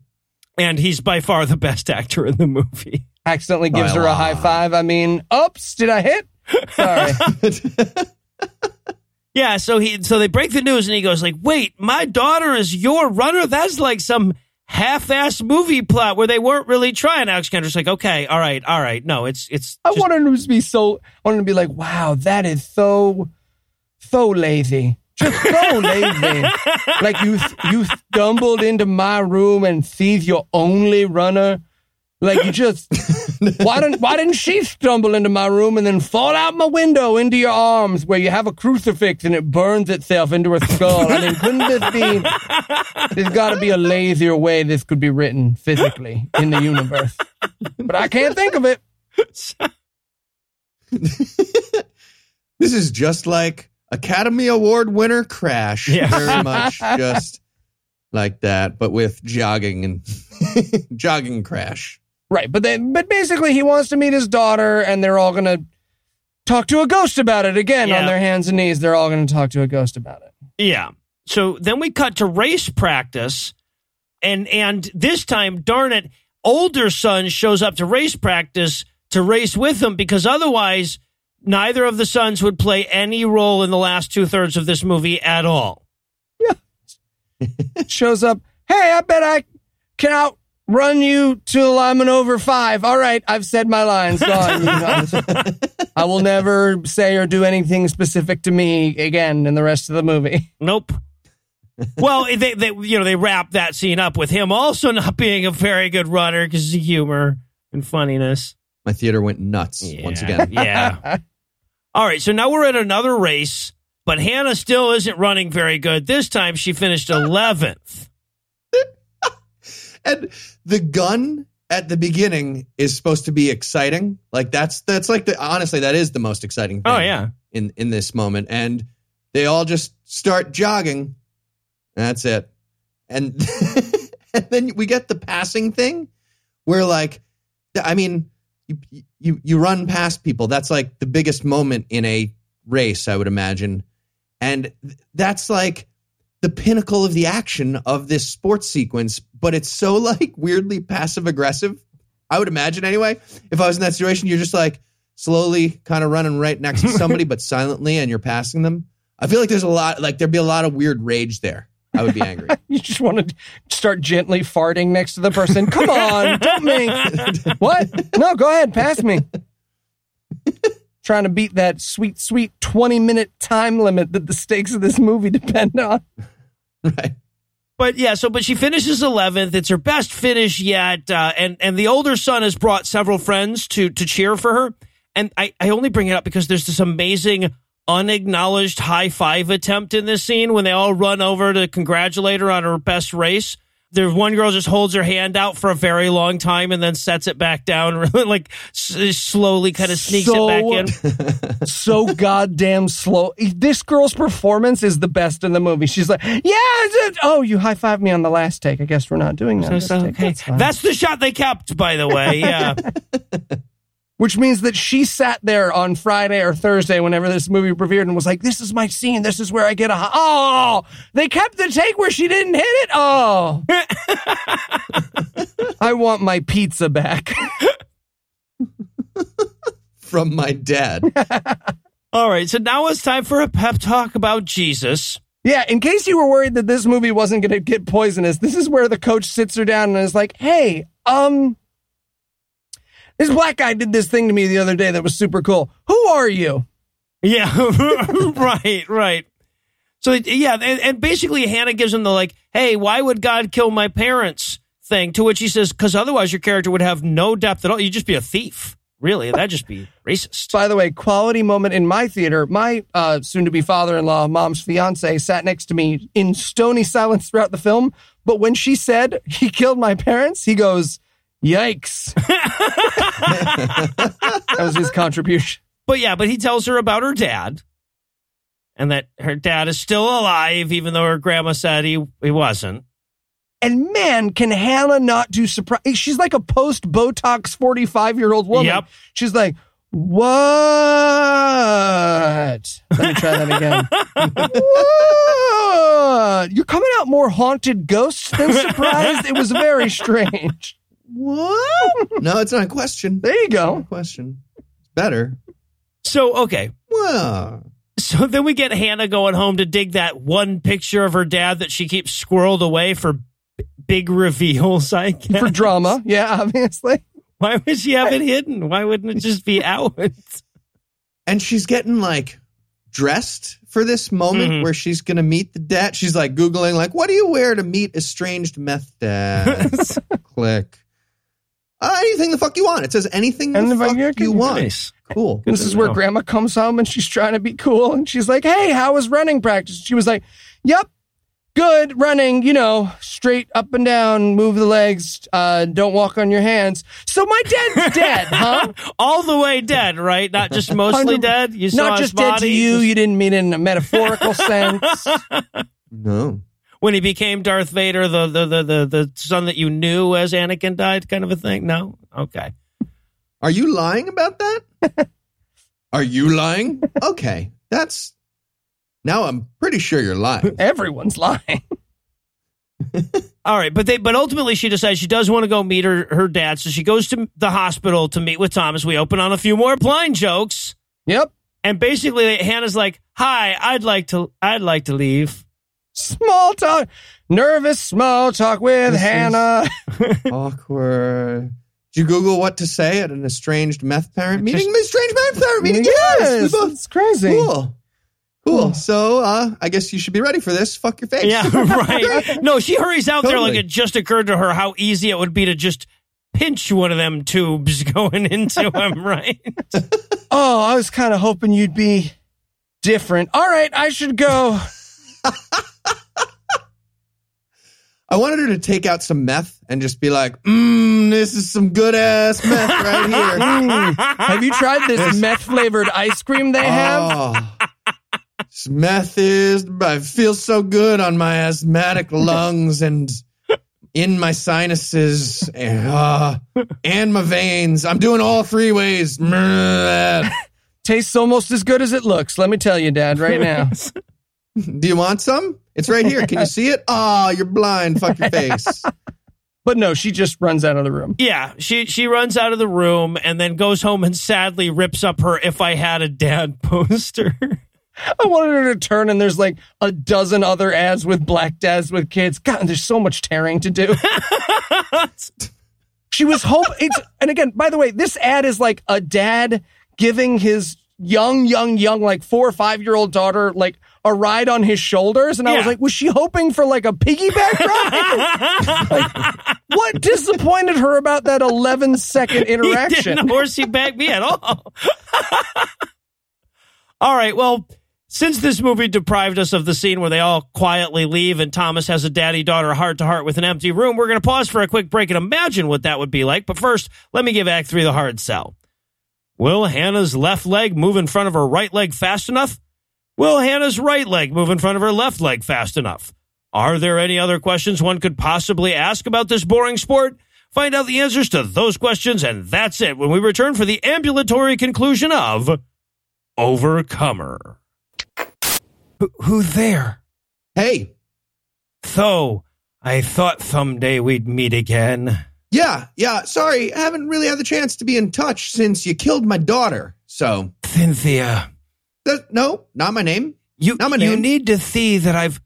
And he's by far the best actor in the movie. Accidentally gives her a wow. high five. I mean, oops, did I hit? Sorry. <laughs> Yeah, so he so they break the news and he goes like, "Wait, my daughter is your runner? That's like some half-ass movie plot where they weren't really trying." Alex Kendrick's like, "Okay, all right, all right. No, it's it's I wanted him to be so. I wanted him to be like, wow, that is so, so lazy, just so <laughs> lazy. Like you, you stumbled into my room and sees your only runner. Like you just, <laughs> why didn't why didn't she stumble into my room and then fall out my window into your arms where you have a crucifix and it burns itself into a skull? I mean, couldn't this be? There's got to be a lazier way this could be written physically in the universe, but I can't think of it. <laughs> This is just like Academy Award winner Crash. Yeah. Very <laughs> much just like that, but with jogging and jogging Crash. Right, but then, but basically, he wants to meet his daughter, and they're all gonna talk to a ghost about it again Yeah. on their hands and knees. They're all gonna talk to a ghost about it. Yeah. So then we cut to race practice, and and this time, darn it, older son shows up to race practice to race with them because otherwise, neither of the sons would play any role in the last two thirds of this movie at all. Yeah. <laughs> shows up. Hey, I bet I can outrun you till I'm an over five. All right, I've said my lines. Go on, you guys. <laughs> I will never say or do anything specific to me again in the rest of the movie. Nope. well, they, they you know they wrap that scene up with him also not being a very good runner because of humor and funniness. My theater went nuts once again. <laughs> Yeah. All right, so now we're at another race, but Hannah still isn't running very good. This time she finished 11th. And the gun at the beginning is supposed to be exciting. Like that's that's like the honestly that is the most exciting oh, thing. Oh, yeah. in in this moment, and they all just start jogging. That's it, and <laughs> and then we get the passing thing, where like, I mean, you you you run past people. That's like the biggest moment in a race, I would imagine, and that's like the pinnacle of the action of this sports sequence, but it's so <laughs> like weirdly passive aggressive. I would imagine anyway. If I was in that situation, you're just like slowly kind of running right next to somebody, <laughs> but silently, and you're passing them. I feel like there's a lot, like there'd be a lot of weird rage there. I would be angry. <laughs> You just want to start gently farting next to the person. Come on, don't make. What? No, go ahead, pass me. Trying to beat that sweet, sweet 20 minute time limit that the stakes of this movie depend on. <laughs> right. But yeah, so but she finishes eleventh. It's her best finish yet, uh, and and the older son has brought several friends to to cheer for her. And I I only bring it up because there's this amazing unacknowledged high five attempt in this scene when they all run over to congratulate her on her best race. There's one girl just holds her hand out for a very long time and then sets it back down, <laughs> like s- slowly kind of sneaks So- it back in. <laughs> So goddamn slow. This girl's performance is the best in the movie. She's like, yeah, oh, you high fived me on the last take. I guess we're not doing that. So- so, okay. That's. That's the shot they kept, by the way. Yeah. <laughs> Which means that she sat there on Friday or Thursday, whenever this movie premiered, and was like, "This is my scene. This is where I get a hi- oh." They kept the take where she didn't hit it. Oh, <laughs> I want my pizza back. <laughs> From my dad. <laughs> All right. So now it's time for a pep talk about Jesus. yeah, in case you were worried that this movie wasn't going to get poisonous, this is where the coach sits her down and is like, "Hey, um." This black guy did this thing to me the other day that was super cool. Who are you? Yeah, <laughs> right, right. So yeah, and, and basically Hannah gives him the like, "Hey, why would God kill my parents?" thing. To which he says, "Because otherwise your character would have no depth at all. You'd just be a thief. Really, that'd just be racist." By the way, quality moment in my theater. My uh, soon-to-be father-in-law, mom's fiance, sat next to me in stony silence throughout the film. But when she said he killed my parents, he goes, "Yikes!" <laughs> that was his contribution. But yeah, but he tells her about her dad, and that her dad is still alive, even though her grandma said he he wasn't. And man, can Hannah not do surprise? She's like a post-Botox forty-five-year-old woman. Yep. She's like, "What?" Let me try that again. <laughs> what? You're coming out more haunted ghosts than surprised. It was very strange. What? No, it's not a question. There you Not a go. question. It's better. So okay, Well, So then we get Hannah going home to dig that one picture of her dad that she keeps squirreled away for b- big reveals. I guess. For drama, yeah, obviously. Why would she have it hidden? Why wouldn't it just be out? and she's getting like dressed for this moment Mhm. where she's gonna meet the dad. She's like googling like, "What do you wear to meet estranged meth dad?" <laughs> Click. Uh, anything the fuck you want. It says anything the And the fuck fuck you you want. Nice. Cool. This to is where know. grandma comes home and she's trying to be cool. And she's like, Hey, how was running practice? She was like, Yep, good running, you know, straight up and down, move the legs, uh, don't walk on your hands. So my dad's <laughs> dead, huh? All the way dead, right? Not just <laughs> mostly dead. You saw Not his just dead to you, just- you didn't mean it in a metaphorical <laughs> sense. No. When he became Darth Vader, the, the the the the son that you knew as Anakin died, kind of a thing. No, okay. Are you lying about that? <laughs> Are you lying? <laughs> Okay. That's now I'm pretty sure you're lying. <laughs> Everyone's lying. All right, but they but ultimately she decides she does want to go meet her her dad, so she goes to the hospital to meet with Thomas. We open on a few more blind jokes, Yep. and basically Hannah's like, "Hi, I'd like to I'd like to leave." Small talk. Nervous small talk with This Hannah. <laughs> Awkward. Did you Google what to say at an estranged meth parent meeting? Just- estranged meth parent meeting. Yes. Yes, both- it's crazy. Cool. Cool. So uh, I guess you should be ready for this. Fuck your face. Yeah, <laughs> right. <laughs> No, she hurries out there like it just occurred to her how easy it would be to just pinch one of them tubes going into him, right? Oh, I was kind of hoping you'd be different. All right, I should go. I wanted her to take out some meth and just be like, mmm, this is some good ass meth right here. Mm. <laughs> Have you tried this meth flavored ice cream they have? Oh, this meth is, I feel so good on my asthmatic <laughs> lungs and in my sinuses uh, and my veins. I'm doing all three ways. <laughs> Tastes almost as good as it looks. Let me tell you, Dad, right now. Do you want some? It's right here. Can you see it? Ah, oh, you're blind. Fuck your face. <laughs> But no, she just runs out of the room. Yeah, she she runs out of the room and then goes home and sadly rips up her "If I Had a Dad" poster. <laughs> I wanted her to turn and there's like a dozen other ads with black dads with kids. God, there's so much tearing to do. <laughs> she was hope it's and again, by the way, this ad is like a dad giving his young, young, young, like four or five year old daughter like a ride on his shoulders. And I was like, was she hoping for like a piggyback ride? <laughs> Like, what disappointed her about that 11 second <laughs> He interaction? didn't horsey back me at all. <laughs> all right, well, since this movie deprived us of the scene where they all quietly leave and Thomas has a daddy daughter heart to heart with an empty room, we're going to pause for a quick break and imagine what that would be like. But first, let me give Act 3 the hard sell. Will Hannah's left leg move in front of her right leg fast enough? Will Hannah's right leg move in front of her left leg fast enough? Are there any other questions one could possibly ask about this boring sport? Find out the answers to those questions, and that's it when we return for the ambulatory conclusion of Overcomer. Who, who there? Hey, So, I thought someday we'd meet again. yeah, yeah. Sorry, I haven't really had the chance to be in touch since you killed my daughter. So, Cynthia, that, no, not my name. you, Not my name. you need to see that I've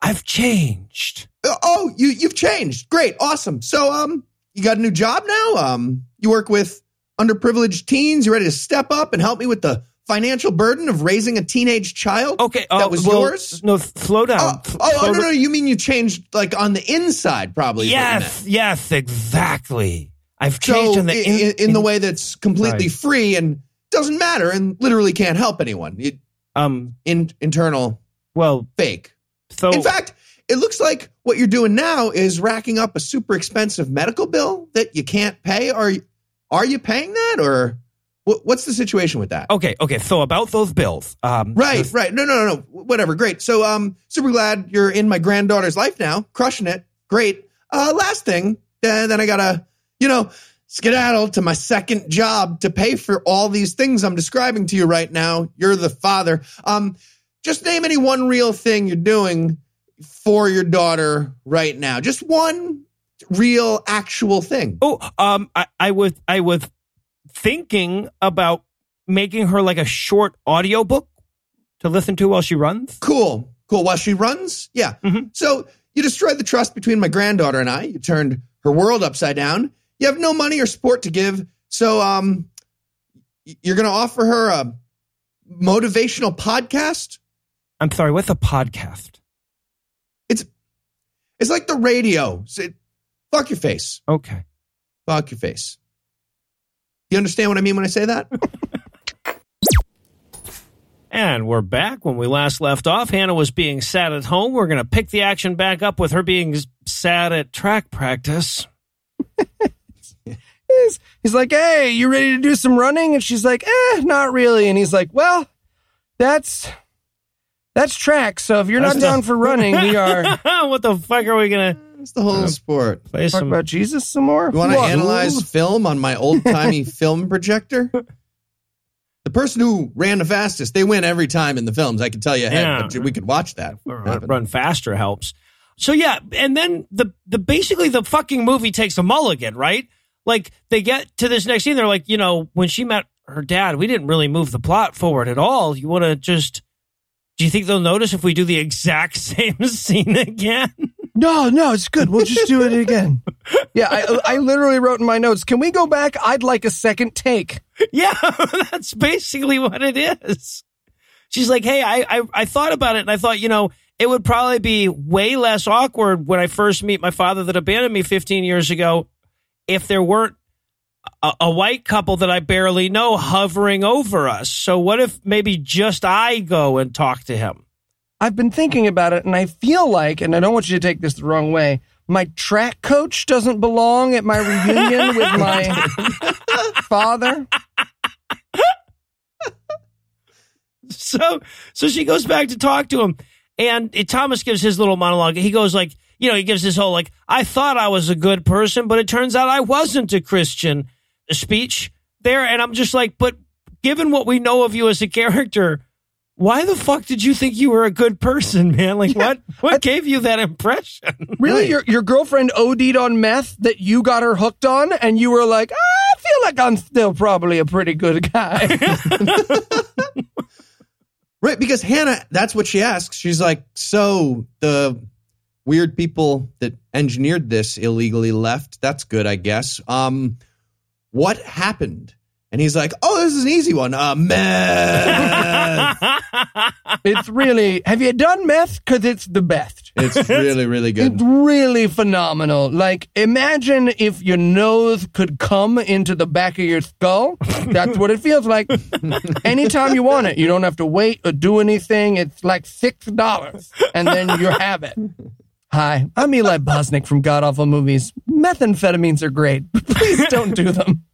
I've changed. Uh, Oh, you you've changed. Great, awesome. So, um, you got a new job now. Um, you work with underprivileged teens. You ready to step up and help me with the financial burden of raising a teenage child? Okay, uh, that was well, yours. No, slow down. Oh, oh, slow oh, no, no, you mean you changed like on the inside, probably. is what you meant. Yes, yes, exactly. I've changed So in the in, in, in the way that's completely Right. free and doesn't matter and literally can't help anyone. It, um. in internal Well, fake. so In fact, it looks like what you're doing now is racking up a super expensive medical bill that you can't pay. Are you, are you paying that or what, what's the situation with that? okay, okay. So about those bills, um, Right, the- right. No, no, no, no. Whatever. Great. So, um, super glad you're in my granddaughter's life now, crushing it. Great. Uh, last thing, uh, then I gotta, you know, skedaddle to my second job to pay for all these things I'm describing to you right now. You're the father. Um, just name any one real thing you're doing for your daughter right now. Just one real, actual thing. Oh, um, I, I was I was thinking about making her like a short audiobook to listen to while she runs. Cool. Cool. While she runs? Yeah. Mhm. So you destroyed the trust between my granddaughter and I. You turned her world upside down. You have no money or support to give. So um you're gonna offer her a motivational podcast? I'm sorry, what's a podcast? It's it's like the radio. It- fuck your face. Okay. Fuck your face. You understand what I mean when I say that? <laughs> And we're back. When we last left off, Hannah was being sad at home. We're going to pick the action back up with her being sad at track practice. <laughs> He's, he's like, hey, you ready to do some running? And she's like, eh, not really. And he's like, well, that's that's track. So if you're That's not the- down for running, we are <laughs> what the fuck are we going to It's the whole sport. play talk some? about Jesus some more. You want to analyze film on my old timey <laughs> film projector? The person who ran the fastest, they win every time in the films. I can tell you ahead, Yeah. but we could watch that. Run, run faster helps. So yeah, and then the the basically the fucking movie takes a mulligan, right? Like they get to this next scene, they're like, you know, when she met her dad, we didn't really move the plot forward at all. You want to just? Do you think they'll notice if we do the exact <laughs> same scene again? No, no, it's good. We'll just do it <laughs> again. Yeah, I, I literally wrote in my notes, can we go back? I'd like a second take. yeah, <laughs> that's basically what it is. She's like, hey, I, I I thought about it, and I thought, you know, it would probably be way less awkward when I first meet my father that abandoned me 15 years ago if there weren't a, a white couple that I barely know hovering over us. So what if maybe just I go and talk to him? I've been thinking about it and I feel like, and I don't want you to take this the wrong way, my track coach doesn't belong at my reunion <laughs> with my father. so so she goes back to talk to him and thomas gives his little monologue he goes like you know he gives this whole like i thought i was a good person but it turns out i wasn't a christian speech there and i'm just like but given what we know of you as a character why the fuck did you think you were a good person <laughs> man like what what gave you that impression <laughs> Really, your your girlfriend OD'd on meth that you got her hooked on, and you were like, ah, I feel like I'm still probably a pretty good guy. <laughs> Right, because Hannah, that's what she asks. She's like, "So the weird people that engineered this illegally left. That's good, I guess. Um, what happened?" And he's like, "Oh, this is an easy one. Uh, meth. <laughs> it's really. Have you done meth? Because it's the best. <laughs> it's really, really good. It's really phenomenal. Like, imagine if your nose could come into the back of your skull. <laughs> That's what it feels like. Anytime you want it, you don't have to wait or do anything. It's like six dollars, and then you have it. Hi, I'm Eli Bosnick from God Awful Movies. Methamphetamines are great. but <laughs> Please don't do them.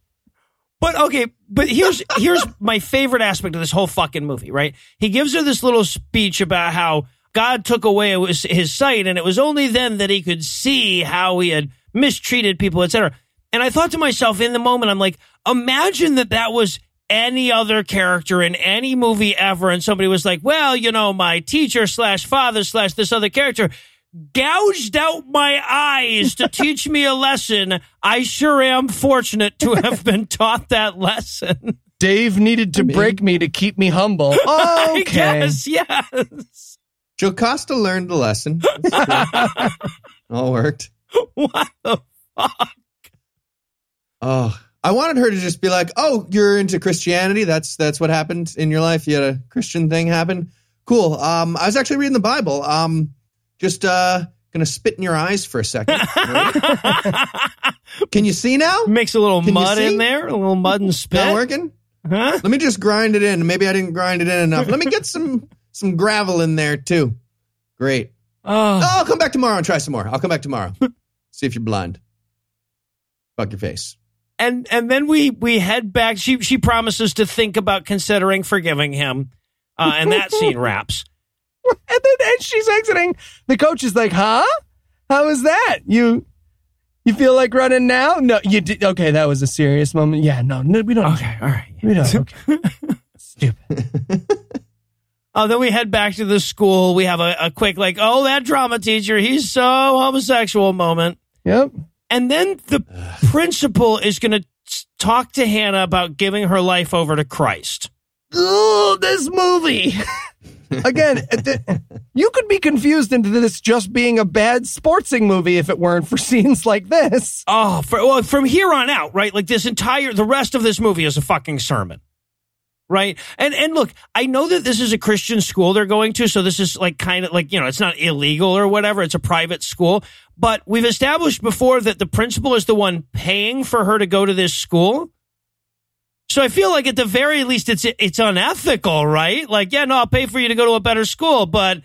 But okay, but here's here's my favorite aspect of this whole fucking movie, right? He gives her this little speech about how God took away his, sight, and it was only then that he could see how he had mistreated people, etc. And I thought to myself in the moment, I'm like, imagine that that was any other character in any movie ever, and somebody was like, well, you know, my teacher slash father slash this other character gouged out my eyes to teach me a lesson. I sure am fortunate to have been taught that lesson. Dave needed to mean- break me to keep me humble. <laughs> I Okay. guess, yes. Jocasta learned the lesson. All worked. What the fuck? Oh, I wanted her to just be like, "Oh, you're into Christianity. That's that's what happened in your life. You had a Christian thing happen. Cool. Um, I was actually reading the Bible. Um, just uh, gonna spit in your eyes for a second. <laughs> Can you see now? Mix a little Can mud in there, a little mud and spit. Not working. Huh? Let me just grind it in. Maybe I didn't grind it in enough. Let me get some <laughs> some gravel in there too. Great. Oh, Oh, I'll come back tomorrow and try some more. I'll come back tomorrow. <laughs> See if you're blind. Fuck your face. and and then we we head back. She she promises to think about considering forgiving him, uh, and that scene wraps. <laughs> And then as she's exiting, the coach is like, "Huh? How was that? You you feel like running now? No, you did. Okay, that was a serious moment. Yeah, no, no we don't. Okay, all right. We don't. Okay. <laughs> Stupid. Uh, <laughs> then we head back to the school. We have a, a quick like, oh, that drama teacher, he's so homosexual moment. Yep. And then the principal is going to talk to Hannah about giving her life over to Christ. Ugh, this movie. Again, <laughs> you could be confused into this just being a bad sportsing movie if it weren't for <laughs> scenes like this. Oh, for, well, from here on out, right? Like this entire, the rest of this movie is a fucking sermon. Right. And, and look, I know that this is a Christian school they're going to. So this is like kind of like, you know, it's not illegal or whatever. It's a private school, but we've established before that the principal is the one paying for her to go to this school. So I feel like at the very least it's, it's unethical, right? Like, yeah, no, I'll pay for you to go to a better school, but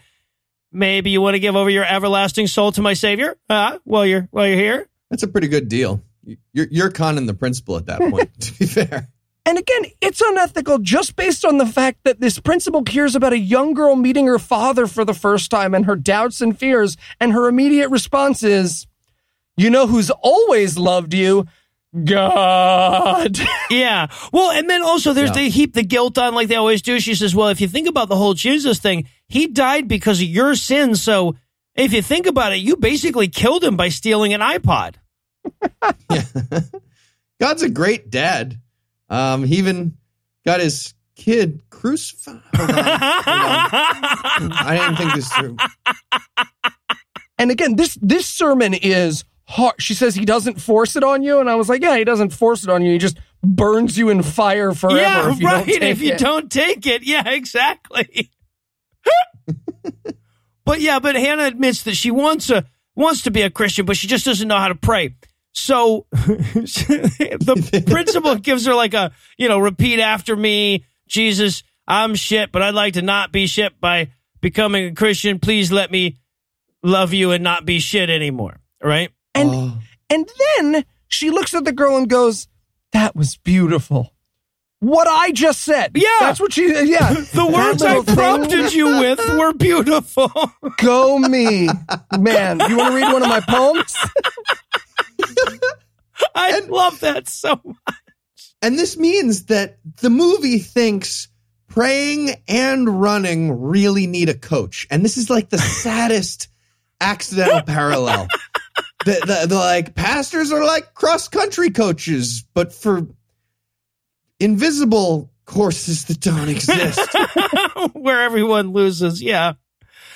maybe you want to give over your everlasting soul to my savior, huh? While you're, while you're here. That's a pretty good deal. You're you're conning the principal at that point. <laughs> to be fair. And again, it's unethical just based on the fact that this principal hears about a young girl meeting her father for the first time and her doubts and fears, and her immediate response is, You know who's always loved you? God. <laughs> Yeah. Well, and then also there's Yeah. they heap the guilt on like they always do. She says, "Well, if you think about the whole Jesus thing, he died because of your sins. So if you think about it, you basically killed him by stealing an iPod." <laughs> God's a great dad. Um, he even got his kid crucified. <laughs> Hold on, hold on. I didn't think this through. And again, this this sermon is hard. She says he doesn't force it on you, and I was like, yeah, he doesn't force it on you. He just burns you in fire forever yeah, if you right. don't take if you it. don't take it, yeah, exactly. <laughs> but yeah, but Hannah admits that she wants a wants to be a Christian, but she just doesn't know how to pray. So <laughs> the principal gives her like a you know repeat after me, Jesus, I'm shit, but I'd like to not be shit by becoming a Christian. Please let me love you and not be shit anymore. right? And Oh. and then she looks at the girl and goes, "That was beautiful." What I just said. Yeah. That's what she yeah. <laughs> The words I little thing- prompted you with were beautiful. <laughs> Go me. Man, you want to read one of my poems? I love that so much. And this means that the movie thinks praying and running really need a coach. And this is like the saddest accidental parallel. <laughs> The, the, the like pastors are like cross country coaches, but for invisible courses that don't exist. <laughs> Where everyone loses. Yeah.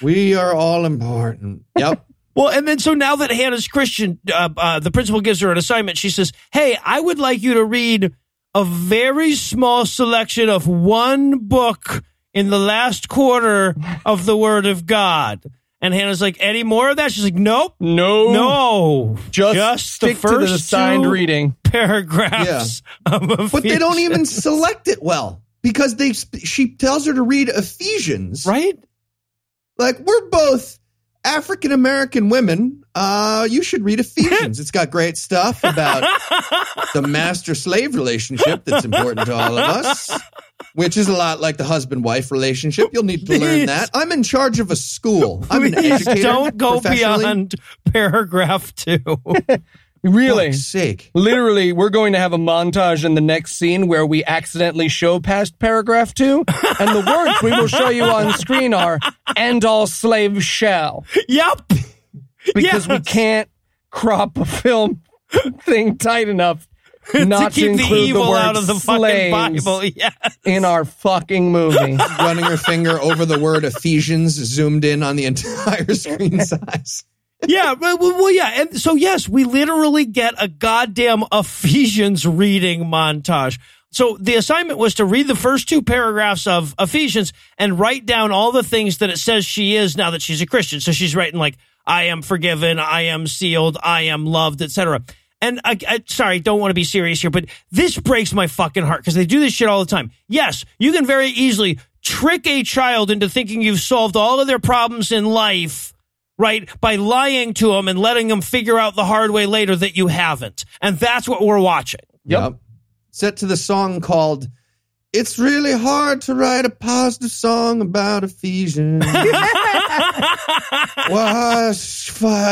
we are all important. Yep. Well, and then so now that Hannah's Christian, uh, uh, the principal gives her an assignment. She says, Hey, I would like you to read a very small selection of one book in the last quarter of the Word of God. And Hannah's like, Any more of that? She's like, Nope. No. No. Just, stick the to the first assigned two reading. paragraphs of But they don't even <laughs> select it well because they she tells her to read Ephesians. Right? like we're both African American women. Uh, you should read Ephesians. it's got great stuff about <laughs> the master slave relationship that's important to all of us, which is a lot like the husband wife relationship. You'll need to learn that. I'm in charge of a school. I'm an educator. don't go beyond paragraph two. <laughs> Really? Fuck's sake. Literally, we're going to have a montage in the next scene where we accidentally show past paragraph two, and the words we will show you on screen are "and all slaves shall," yep. because we can't crop a film thing tight enough <laughs> not to keep the include evil word out of the fucking slaves Bible. <laughs> Yeah. in our fucking movie. <laughs> Running her finger over the word Ephesians, zoomed in on the entire screen size. yeah, well, well, well, yeah, and so yes, we literally get a goddamn Ephesians reading montage. So the assignment was to read the first two paragraphs of Ephesians and write down all the things that it says she is now that she's a Christian. So she's writing like, "I am forgiven, I am sealed, I am loved," etc. And I, I sorry, don't want to be serious here, but this breaks my fucking heart because they do this shit all the time. Yes, you can very easily trick a child into thinking you've solved all of their problems in life right? By lying to them and letting them figure out the hard way later that you haven't. And that's what we're watching. Yep. Set to the song called It's Really Hard to Write a Positive Song About Ephesians. <laughs> Why,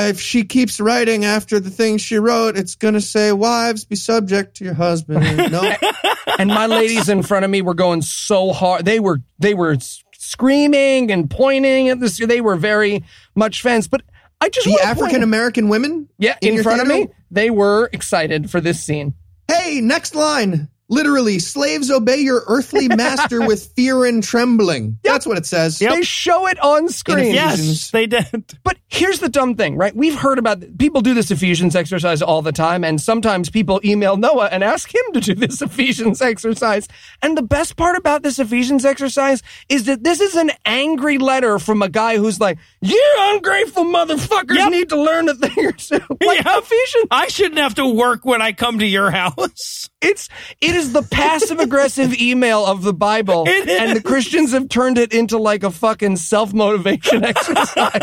if she keeps writing after the things she wrote, it's going to say, Wives, be subject to your husband. No. <laughs> and my ladies in front of me were going so hard. They were they were screaming and pointing at this. They were very much fans. But I just the African American women? yeah, in in, your front of me, they were excited for this scene. Hey, next line. Literally, slaves obey your earthly <laughs> master with fear and trembling. That's what it says. Yep. They show it on screen. Yes, they did. But here's the dumb thing, right? We've heard about people do this Ephesians exercise all the time, and sometimes people email Noah and ask him to do this <laughs> Ephesians exercise. And the best part about this Ephesians exercise is that this is an angry letter from a guy who's like, "You ungrateful motherfuckers Yep. need to learn a thing or two." <laughs> Like Yep. Ephesians, I shouldn't have to work when I come to your house. It's it is the passive aggressive <laughs> email of the Bible, It and the Christians have turned it into like a fucking self motivation <laughs> exercise.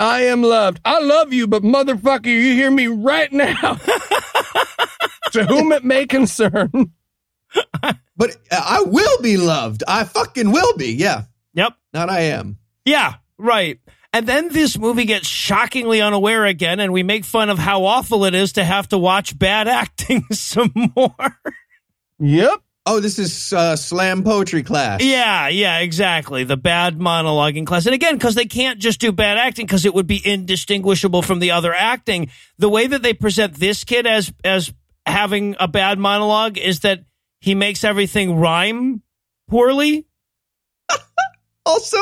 I am loved. I love you, but motherfucker, you hear me right now. <laughs> to whom it may concern. But I will be loved. I fucking will be. Yeah. Yep. Not I am. Yeah, right. And then this movie gets shockingly unaware again, and we make fun of how awful it is to have to watch bad <laughs> acting some more. Yep. Oh, this is uh, slam poetry class. Yeah, yeah, exactly. The bad monologuing class. And again, because they can't just do bad acting because it would be indistinguishable from the other acting. The way that they present this kid as as having a bad monologue is that he makes everything rhyme poorly. Also,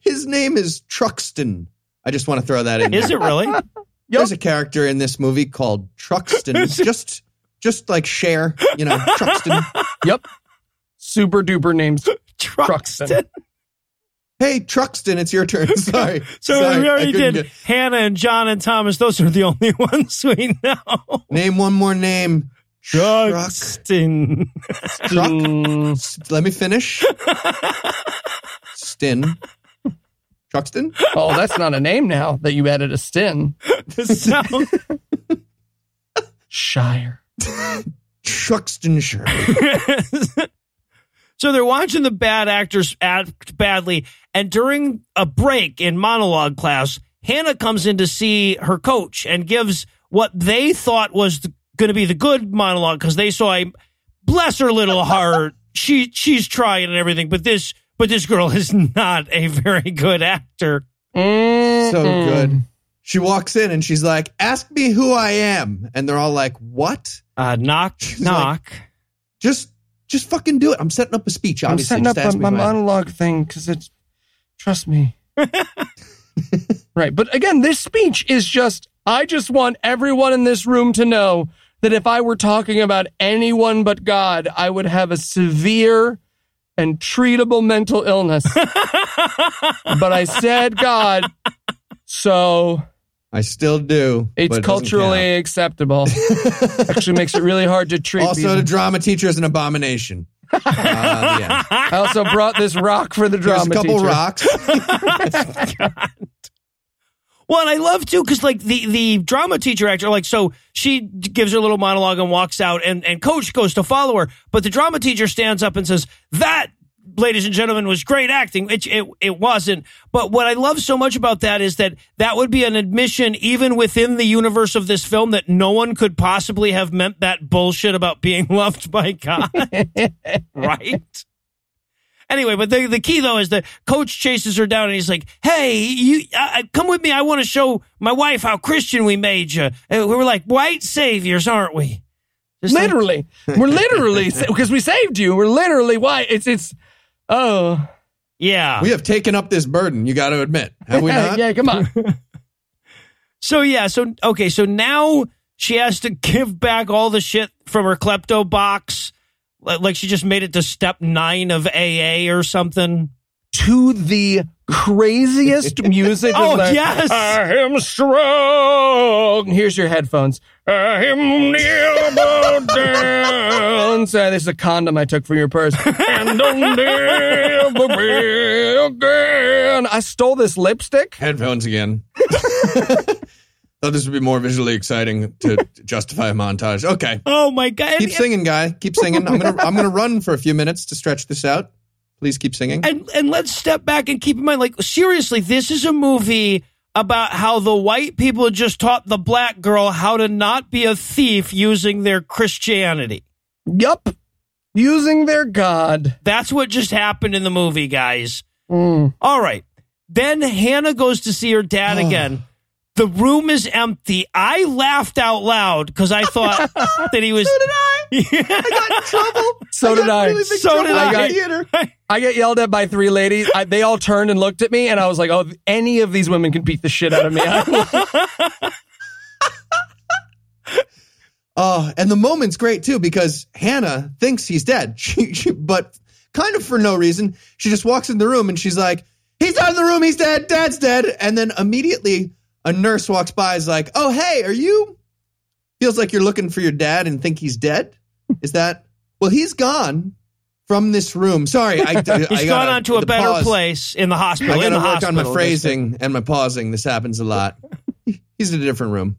his name is Truxton. I just want to throw that in. Is there. it really? <laughs> There's a character in this movie called Truxton. just, just like Cher, you know, Truxton. <laughs> Yep. Super duper names. Truxton. Hey, Truxton, it's your turn. <laughs> Sorry. So Sorry, we already did get- Hannah and John and Thomas. Those are the only ones we know. Name one more name. Truck. Truxton. Truck. Mm, Let me finish. Stin. Truxton? Oh, that's not a name now that you added a stin. <laughs> So, Shire. Truxtonshire. <laughs> so they're watching the bad actors act badly, and during a break in monologue class, Hannah comes in to see her coach and gives what they thought was going to be the good monologue because they saw a bless her little heart. she she's trying and everything, but this but this girl is not a very good actor. so good. She walks in and she's like, "Ask me who I am," and they're all like, "What? Uh, knock She's knock. Just, just fucking do it." I'm setting up a speech. I'm Obviously, setting up just ask a, me my who I am. monologue thing because it's trust me. <laughs> right, but again, this speech is just. I just want everyone in this room to know that if I were talking about anyone but God, I would have a severe and treatable mental illness. <laughs> but I said God, so I still do. it's but it culturally acceptable. <laughs> Actually, makes it really hard to treat. count. Also, people. the drama teacher is an abomination. Uh, the end. I also brought this rock for the There's drama a couple teacher. rocks. <laughs> Well, and I love too because like the the drama teacher actor, like so she gives her little monologue and walks out, and and coach goes to follow her, but the drama teacher stands up and says that. Ladies and gentlemen, was great acting. It, it it wasn't, but what I love so much about that is that that would be an admission, even within the universe of this film, that no one could possibly have meant that bullshit about being <laughs> loved by God, <laughs> right? Anyway, but the, the key though is the coach chases her down and he's like, "Hey, you uh, come with me. I want to show my wife how Christian we made you. Uh, we were like white saviors, aren't we?" Just like- literally, we're <laughs> literally because we saved you. We're literally why it's it's. Oh, yeah. we have taken up this burden. You got to admit, have we <laughs> not? yeah, come on. <laughs> so yeah. So okay. So now she has to give back all the shit from her klepto box, li- like she just made it to step nine of AA or something. to the craziest <laughs> music. Oh, of the, yes. I am strong. Here's your headphones. I am never down. Sorry, this is a condom I took from your purse. <laughs> and I'll never be again. I stole this lipstick. Headphones again. <laughs> Thought this would be more visually exciting to to <laughs> justify a montage. Okay, Oh my god! keep singing, guy. Keep singing. I'm gonna I'm gonna <laughs> run for a few minutes to stretch this out. Please keep singing. and and let's step back and keep in mind like seriously this is a movie about how the white people just taught the black girl how to not be a thief using their christianity Yup. Using their god. that's what just happened in the movie guys Mm. all right then hannah goes to see her dad again the room is empty i laughed out loud because i thought <laughs> that he was so did I. <laughs> I got in trouble. So did I. Really big So did in I. got- theater. I get yelled at by three ladies. I, they all turned and looked at me, and I was like, "Oh, any of these women can beat the shit out of me." I- <laughs> Oh, uh, and the moment's great too because Hannah thinks he's dead. She, she, but kind of for no reason, she just walks in the room and she's like, "He's out of the room. He's dead. Dad's dead." And then immediately a nurse walks by, is like, "Oh, hey, are you?" Feels like you're looking for your dad and think he's dead. Is that? Well, he's gone from this room. Sorry, I, I <laughs> he's gone on to a better pause. place in the hospital I in gotta the work hospital on my phrasing and my pausing. This happens a lot. <laughs> He's in a different room.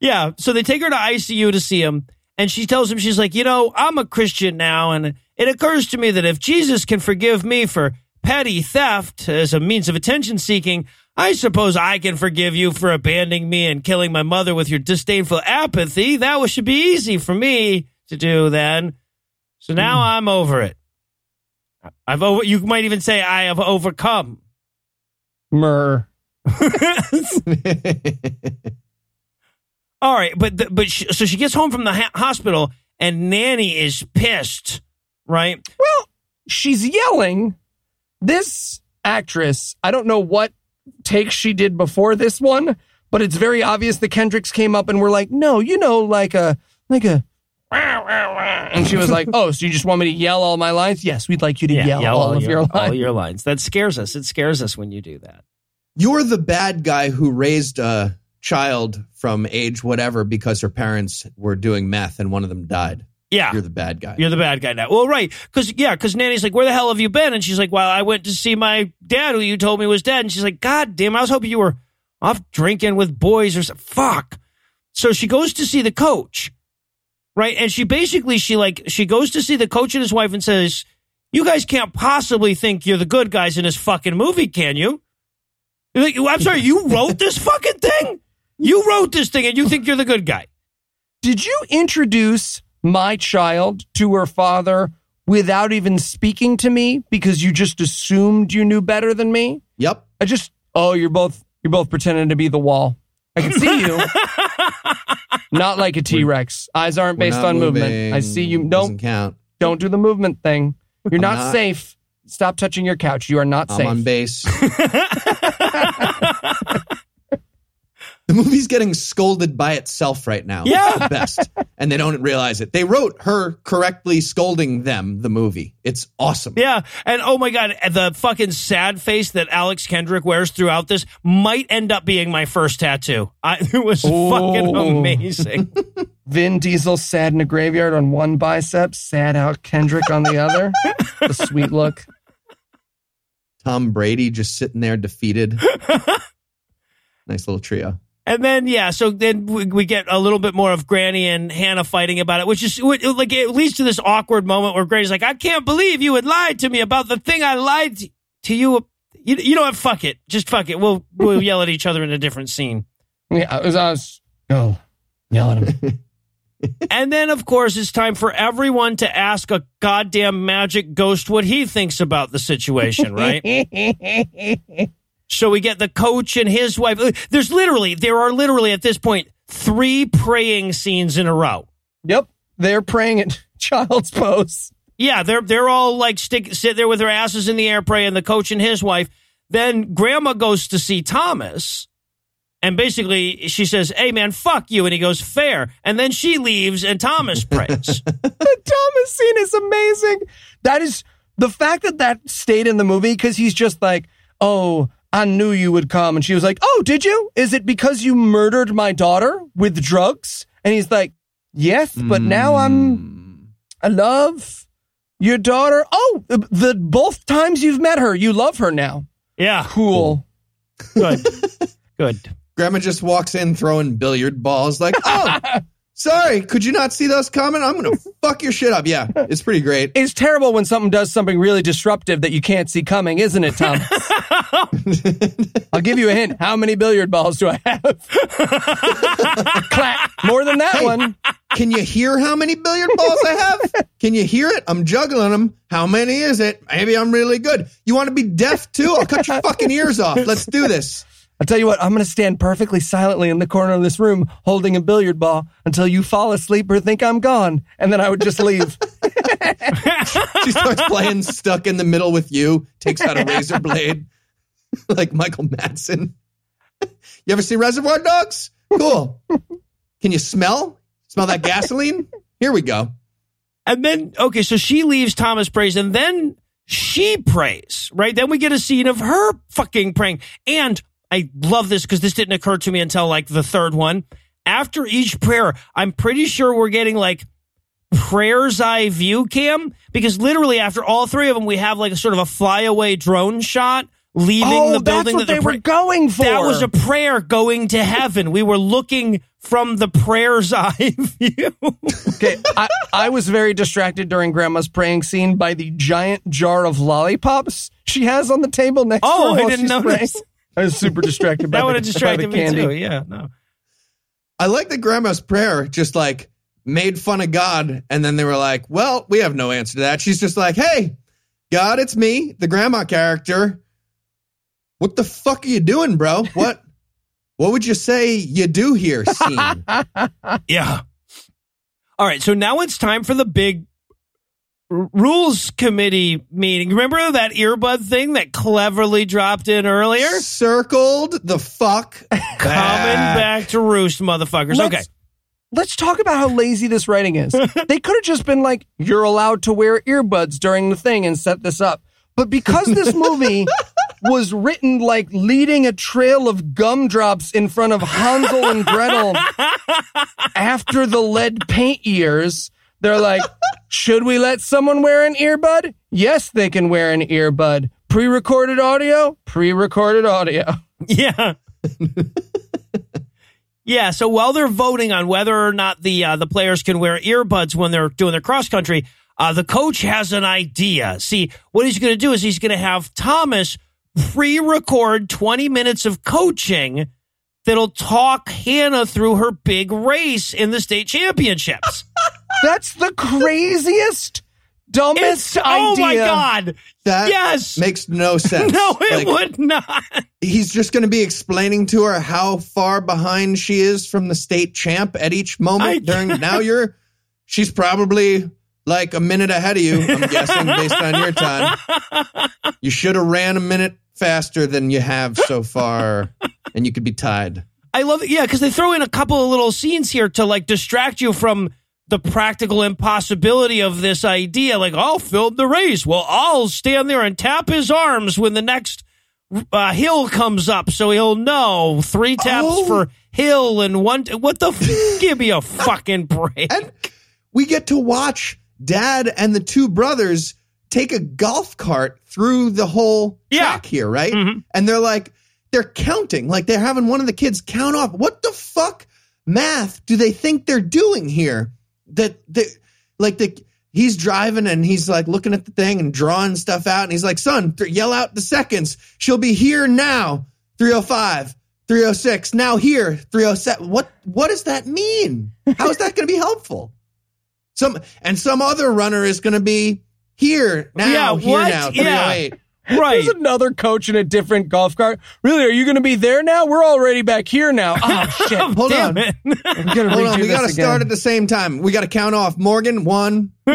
Yeah. So they take her to ICU to see him. And she tells him, she's like, you know, I'm a Christian now. And it occurs to me that if Jesus can forgive me for petty theft as a means of attention seeking, I suppose I can forgive you for abandoning me and killing my mother with your disdainful apathy. That should be easy for me to do then. So now hmm. I'm over it. I've over, you might even say I have overcome. Myrrh. <laughs> All right, but the, but she, so she gets home from the ha- hospital and Nanny is pissed, right? Well, she's yelling. This actress, I don't know what take she did before this one, but it's very obvious the Kendricks came up and were like, "No, you know, like a like a." And she was like, <laughs> "Oh, so you just want me to yell all my lines? Yes, we'd like you to yell, all, of your, all lines." your lines. That scares us. It scares us when you do that. You're the bad guy who raised a child from age whatever because her parents were doing meth and one of them died. Yeah. You're the bad guy. You're the bad guy now. Well, right. Because, yeah, because Nanny's like, where the hell have you been? And she's like, well, I went to see my dad who you told me was dead. And she's like, God damn, I was hoping you were off drinking with boys or something. Fuck. So she goes to see the coach, right? And she basically, she like, she goes to see the coach and his wife and says, you guys can't possibly think you're the good guys in this fucking movie, can you? Like, I'm sorry, you wrote this fucking thing? You wrote this thing and you think you're the good guy. Did you introduce my child to her father without even speaking to me because you just assumed you knew better than me? Yep. I just, oh, you're both, you're both pretending to be the wall. I can see you. <laughs> Not like a T Rex. Eyes aren't based on movement. I see you. Doesn't Don't, count. don't do the movement thing. You're not, not. safe. Stop touching your couch. You are not I'm safe. on base. <laughs> <laughs> the movie's getting scolded by itself right now. Yeah. It's the best. <laughs> And they don't realize it. They wrote her correctly scolding them, the movie. It's awesome. Yeah, and oh my god, the fucking sad face that Alex Kendrick wears throughout this might end up being my first tattoo. I, <laughs> it was fucking amazing. <laughs> Vin Diesel sad in a graveyard on one bicep, sad out Kendrick on the other. the sweet look. Tom Brady just sitting there defeated. nice little trio. And then yeah, so then we, we get a little bit more of Granny and Hannah fighting about it, which is which- like it leads to this awkward moment where Granny's like, "I can't believe you had lied to me about the thing I lied to, you." You, you know what? Fuck it. Just fuck it. We'll we'll yell at each other in a different scene. Yeah, it was us. Go. Yell at him. <laughs> And then, of course, it's time for everyone to ask a goddamn magic ghost what he thinks about the situation, right? <laughs> so we get the coach and his wife. Uh, there's literally, there are literally at this point three praying scenes in a row. yep. They're praying at <laughs> child's pose. Yeah, they're they're all like stick sit there with their asses in the air praying. The coach and his wife. Then Grandma goes to see Thomas, and basically she says, "Hey man, fuck you," and he goes, "Fair." And then she leaves, and Thomas <laughs> prays. The Thomas scene is amazing. That is the fact that that stayed in the movie because he's just like, oh, I knew you would come. And she was like, oh, did you? Is it because you murdered my daughter with drugs? And he's like, yes, but now I'm, hmm. I love your daughter. Oh, the, the both times you've met her, you love her now. yeah, Cool. good, <laughs> good. Grandma just walks in throwing billiard balls, like, <laughs> oh, sorry, could you not see those coming? I'm going to fuck your shit up. Yeah, it's pretty great. It's terrible when something does something really disruptive that you can't see coming, isn't it, Tom? <laughs> I'll give you a hint. How many billiard balls do I have? <laughs> Clack. More than that one. Can you hear how many billiard balls I have? Can you hear it? I'm juggling them. How many is it? Maybe I'm really good. You want to be deaf too? I'll cut your fucking ears off. Let's do this. I'll tell you what, I'm going to stand perfectly silently in the corner of this room holding a billiard ball until you fall asleep or think I'm gone. And then I would just leave. <laughs> <laughs> She starts playing stuck in the middle with you, takes out a razor blade <laughs> like Michael Madsen. <laughs> You ever see Reservoir Dogs? Cool. <laughs> Can you smell? Smell that gasoline? Here we go. And then, okay, so she leaves, Thomas prays, and then she prays, right? Then we get a scene of her fucking praying. And I love this because this didn't occur to me until like the third one. After each prayer, I'm pretty sure we're getting like prayer's eye view cam because literally after all three of them, we have like a sort of a flyaway drone shot leaving oh, the that's building what that they the were going for. that was a prayer going to heaven. We were looking from the prayer's <laughs> eye view. Okay, I, I was very distracted during Grandma's praying scene by the giant jar of lollipops she has on the table next Oh, to her. Oh, I didn't she's notice. praying. <laughs> I was super distracted by that would have distracted me candy. too. Yeah, no. I like that grandma's prayer just like made fun of God. And then they were like, well, we have no answer to that. She's just like, hey, God, it's me, the grandma character. What the fuck are you doing, bro? What <laughs> what would you say you do here, scene? <laughs> Yeah. All right. So now it's time for the big r- rules committee meeting. Remember that earbud thing that cleverly dropped in earlier? Circled the fuck. <laughs> Coming back to roost, motherfuckers. Let's- okay. Let's talk about how lazy this writing is. they could have just been like, you're allowed to wear earbuds during the thing and set this up. But because this movie was written like leading a trail of gumdrops in front of Hansel and Gretel <laughs> after the lead paint years, They're like, should we let someone wear an earbud? Yes, they can wear an earbud. Pre recorded audio? Pre recorded audio. Yeah. yeah. So while they're voting on whether or not the uh, the players can wear earbuds when they're doing their cross country, uh, the coach has an idea. See, what he's going to do is he's going to have Thomas pre-record twenty minutes of coaching that'll talk Hannah through her big race in the state championships. <laughs> That's the craziest, dumbest It's, oh idea. my god! That Yes. makes no <laughs> sense. No, it Like, would not. He's just going to be explaining to her how far behind she is from the state champ at each moment. I- during <laughs> now, you're she's probably like a minute ahead of you. I'm guessing based on your time. You should have ran a minute faster than you have so <laughs> far, and you could be tied. I love it. Yeah, because they throw in a couple of little scenes here to like distract you from the practical impossibility of this idea. Like, I'll film the race. Well, I'll stand there and tap his arms when the next uh, hill comes up, so he'll know three taps Oh. for hill and one. What the? F- give me a fucking break. And we get to watch dad and the two brothers take a golf cart through the whole Yeah. track here, right? Mhm. And they're like, they're counting, like they're having one of the kids count off. What the fuck math do they think they're doing here? That they like the he's driving and he's like looking at the thing and drawing stuff out, and he's like, son, th- yell out the seconds. She'll be here now. 305, 306, now here, 307. What what does that mean? How is that going to be helpful? Some and some other runner is going to be here now, Yeah, here what? now, oh Yeah. right. There's another coach in a different golf cart. Really? Are you going to be there now? We're already back here now. Oh <laughs> shit! Hold Damn on. it. We gotta <laughs> Hold on, we got to start at the same time. We got to count off. Morgan, one, <laughs> two.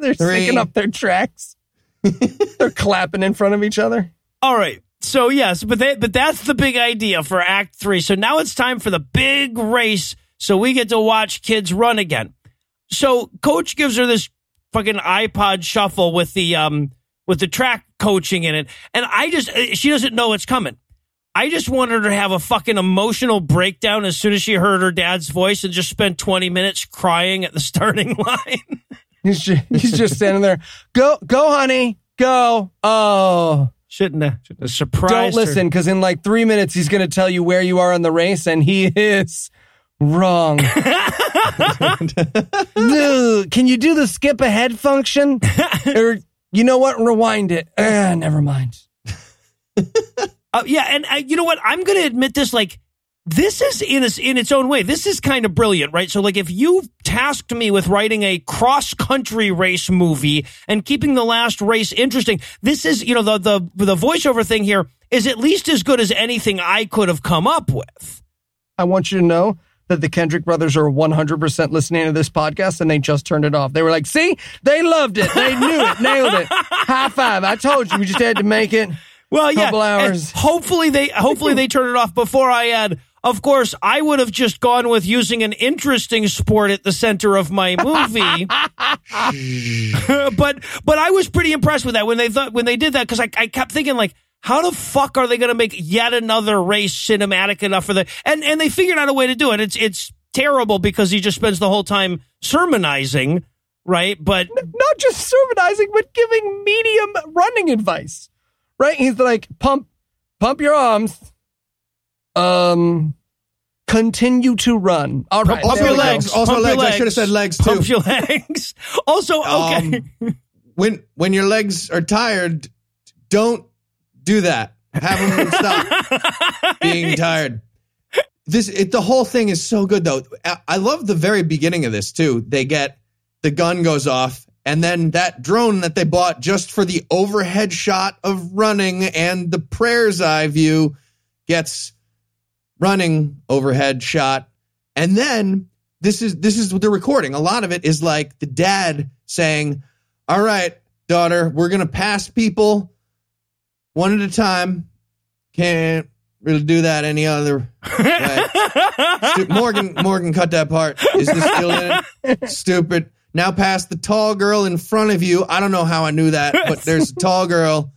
They're Three. syncing up their tracks. They're clapping in front of each other. All right. So yes, but they, but that's the big idea for Act Three. So now it's time for the big race. So we get to watch kids run again. So Coach gives her this fucking iPod shuffle with the um with the track coaching in it, and I just uh, she doesn't know it's coming. I just wanted her to have a fucking emotional breakdown as soon as she heard her dad's voice and just spent twenty minutes crying at the <laughs> starting line. He's just, he's just standing there. Go, go, honey, go. Oh, shouldn't have, shouldn't have surprised don't listen, because in like three minutes he's going to tell you where you are in the race, and he is wrong. <laughs> Dude, can you do the skip ahead function? <laughs> or you know what? Rewind it. Ah, never mind. Uh, <laughs> yeah, and uh, you know what? I'm going to admit this. Like, this is in its in its own way. This is kind of brilliant, right? So, like, if you tasked me with writing a cross country race movie and keeping the last race interesting, this is you know the the the voiceover thing here is at least as good as anything I could have come up with. I want you to know that the Kendrick brothers are 100% listening to this podcast and they just turned it off. They were like, see, they loved it. They knew it, nailed it. High five. I told you, we just had to make it. Well, yeah. Couple and hours. hopefully they hopefully they turn it off before I add. Of course, I would have just gone with using an interesting sport at the center of my movie. <laughs> <laughs> but but I was pretty impressed with that when they thought when they did that because I, I kept thinking like how the fuck are they going to make yet another race cinematic enough for the and and they figured out a way to do it. It's it's terrible because he just spends the whole time sermonizing, right? But Not just sermonizing, but giving medium running advice. Right? He's like, pump, pump your arms. Um, continue to run. All right. pump Also your we go. legs. legs. Also pump your legs. I should have said legs, too. Pump your legs. <laughs> Also, okay. Um, when when your legs are tired, don't do that. Have them <laughs> stop being tired. This it, the whole thing is so good though. I, I love the very beginning of this too. They get the gun goes off, and then that drone that they bought just for the overhead shot of running and the prayer's eye view gets running overhead shot, and then this is this is the recording. A lot of it is like the dad saying, "All right, daughter, we're gonna pass people one at a time. Can't really do that any other way." <laughs> Morgan Morgan cut that part. Is this still in it? Stupid. Now pass the tall girl in front of you. I don't know how I knew that, but there's a tall girl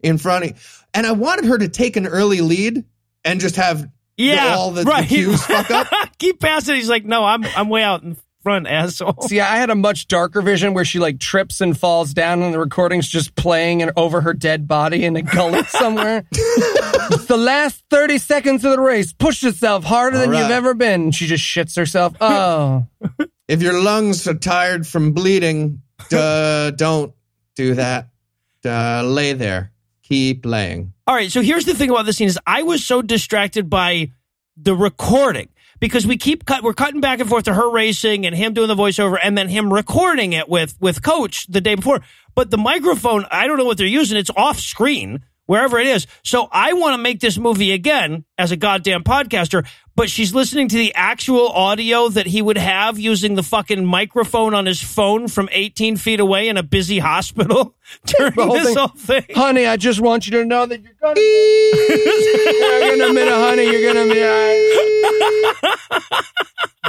in front of you. And I wanted her to take an early lead and just have Yeah, all the, right. the cues fuck up. <laughs> Keep passing. He's like, no, I'm I'm way out in front, <laughs> asshole. See, I had a much darker vision where she like trips and falls down, and the recording's just playing and over her dead body in a gully <laughs> somewhere. it's the last thirty seconds of the race. Push yourself harder than All you've ever been. She just shits herself. <laughs> Oh, If your lungs are tired from bleeding, duh, don't do that. Uh, lay there. Keep laying. All right, so here's the thing about this scene is I was so distracted by the recording because we keep cut we're cutting back and forth to her racing and him doing the voiceover and then him recording it with with coach the day before. But the microphone, I don't know what they're using. It's off screen wherever it is. So I want to make this movie again as a goddamn podcaster, but she's listening to the actual audio that he would have using the fucking microphone on his phone from 18 feet away in a busy hospital <laughs> during whole this thing- whole thing. honey, I just want you to know that you're gonna. <laughs> You're gonna minute, honey. You're gonna be. Uh,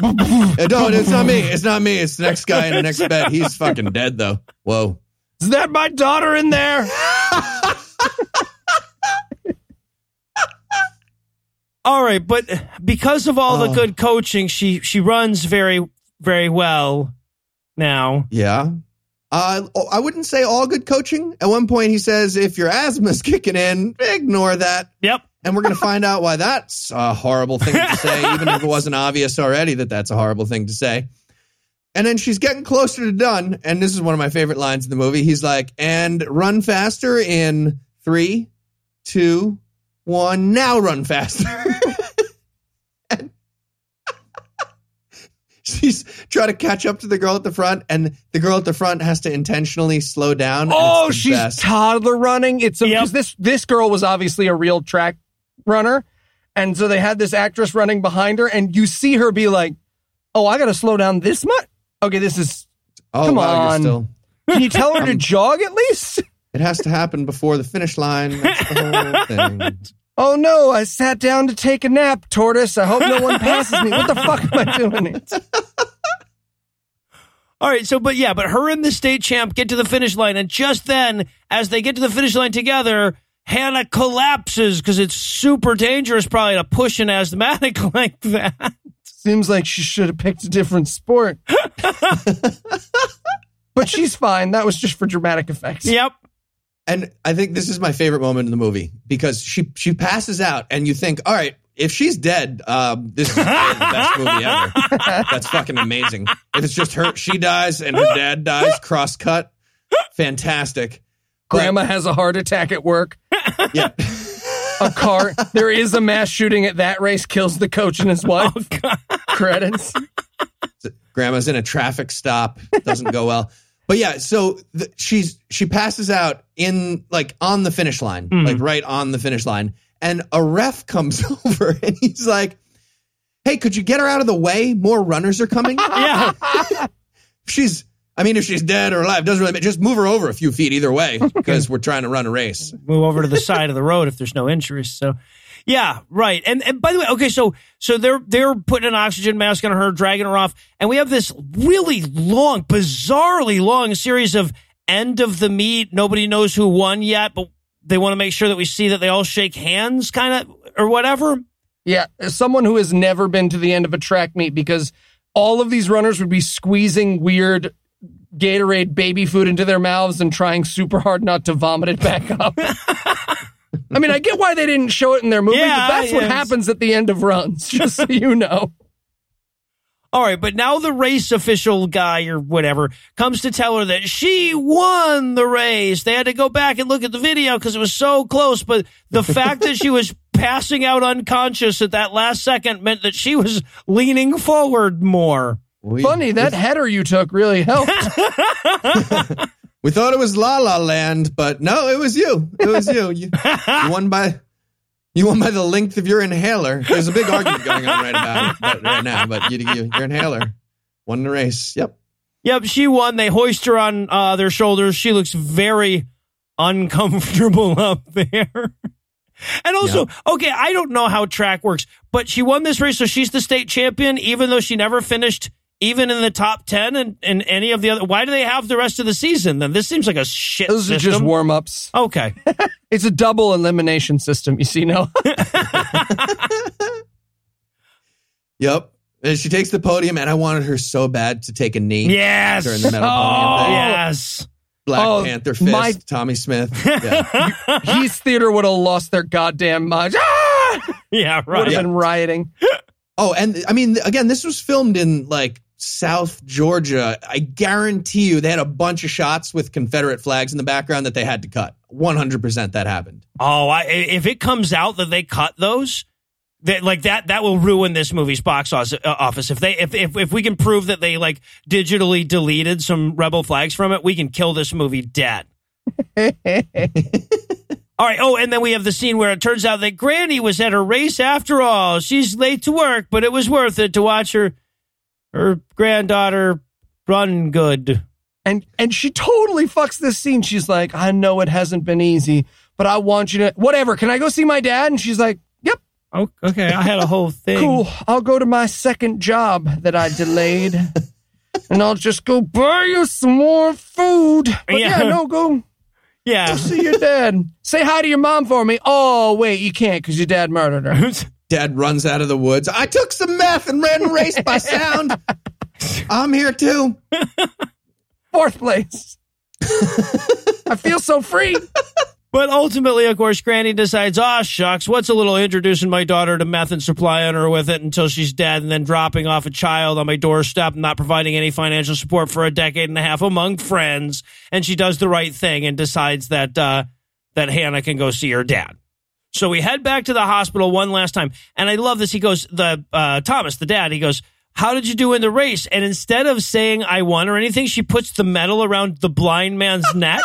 <laughs> no, it's not me. It's not me. It's the next guy in the next bed. He's fucking dead, though. Whoa. Is that my daughter in there? <laughs> All right, but because of all the Oh. good coaching, she she runs very very well now. Yeah. Uh, I wouldn't say all good coaching. At one point, he says, if your asthma's <laughs> kicking in, ignore that. Yep. And we're going to find out why that's a horrible thing to say, <laughs> even if it wasn't obvious already that that's a horrible thing to say. And then she's getting closer to done. And this is one of my favorite lines in the movie. He's like, and run faster in three, two, one. Now run faster. And <laughs> she's trying to catch up to the girl at the front, and the girl at the front has to intentionally slow down. Oh, she's best. toddler running. It's because Yep. this this girl was obviously a real track runner, and so they had this actress running behind her, and you see her be like, "Oh, I got to slow down this much." Okay, this is. oh, come wow, you're on. still. Can you tell her to <laughs> um, jog at least? It has to happen before the finish line. That's the whole <laughs> thing. Oh no, I sat down to take a nap, tortoise. I hope no one passes me. What the fuck am I doing? It? All right, so but yeah, but her and the state champ get to the finish line, and just then, as they get to the finish line together, Hannah collapses because it's super dangerous, probably to push an asthmatic <laughs> like that. Seems like she should have picked a different sport. <laughs> but she's fine. That was just for dramatic effects. Yep. And I think this is my favorite moment in the movie because she she passes out, and you think, all right, if she's dead, um, this is the best movie ever. <laughs> That's fucking amazing. If it's just her, she dies, and her dad dies, cross cut, fantastic. But- Grandma has a heart attack at work. yeah. A car. There is a mass shooting at that race. Kills the coach and his wife. Credits. grandma's in a traffic stop doesn't go well but yeah so the, she's she passes out in like on the finish line mm-hmm. like right on the finish line. And a ref <laughs> comes over and he's like hey could you get her out of the way? More runners are coming. <laughs> Yeah. <laughs> she's i mean if she's dead or alive doesn't really matter just move her over a few feet either way because we're trying to run a race. Move over to the side of the road if there's no injuries. So, yeah, right. And and by the way, okay, so so they're they're putting an oxygen mask on her, dragging her off, and we have this really long, bizarrely long series of end of the meet. Nobody knows who won yet, but they want to make sure that we see that they all shake hands, kind of or whatever. Yeah, as someone who has never been to the end of a track meet because all of these runners would be squeezing weird Gatorade baby food into their mouths and trying super hard not to vomit it back up. <laughs> I mean, I get why they didn't show it in their movie, Yeah, but that's what happens at the end of runs, <laughs> just so you know. All right, but now the race official guy or whatever comes to tell her that she won the race. They had to go back and look at the video because it was so close. But the fact that she was <laughs> passing out unconscious at that last second meant that she was leaning forward more. we, Funny, that header you took really helped. <laughs> we thought it was la la land but no it was you it was you you, you won by you won by the length of your inhaler. There's a big argument going on right about it right now, but you, you, your inhaler won the race. Yep. Yep, she won. They hoist her on uh, their shoulders. She looks very uncomfortable <laughs> up there. And also, okay, I don't know how track works, but she won this race, so she's the state champion, even though she never finished even in the top 10 and in any of the other. Why do they have the rest of the season then? This seems like a shit Those are just warm ups. okay. <laughs> It's a double elimination system, you see, no? <laughs> Yep. And she takes the podium, and I wanted her so bad to take a knee Yes. during the metal Oh. podium thing. Yes. Black Oh, Panther fist, my- Tommie Smith. <laughs> Yeah. Heath Theater would have lost their goddamn minds. Ah! Yeah, Would right. have been rioting. oh, and I mean, again, this was filmed in like South Georgia. I guarantee you, they had a bunch of shots with Confederate flags in the background that they had to cut. One hundred percent, that happened. Oh, I, if it comes out that they cut those, that like that that will ruin this movie's box uh, office. If they if, if if we can prove that they like digitally deleted some rebel flags from it, we can kill this movie dead. <laughs> all right. Oh, and then we have the scene where it turns out that Granny was at her race after all. She's late to work, but it was worth it to watch her her granddaughter run good. And and she totally fucks this scene. She's like, I know it hasn't been easy, but I want you to whatever. Can I go see my dad? And she's like, Yep, Oh, okay. I had a whole <laughs> thing. cool. I'll go to my second job that I delayed. <laughs> and I'll just go buy you some more food. But yeah, Yeah. no, go Yeah. Go see your dad. Say hi to your mom for me. Oh, wait, you can't because your dad murdered her. <laughs> Dad runs out of the woods. I took some meth and ran a race by <laughs> sound. I'm here too. Fourth place. I feel so free. But ultimately, of course, Granny decides, oh, shucks, what's a little introducing my daughter to meth and supplying her with it until she's dead and then dropping off a child on my doorstep and not providing any financial support for a decade and a half among friends. And she does the right thing and decides that, uh, that Hannah can go see her dad. So we head back to the hospital one last time. And I love this. He goes, the, uh, Thomas, the dad, he goes, how did you do in the race? And instead of saying I won or anything, she puts the medal around the blind man's <laughs> neck.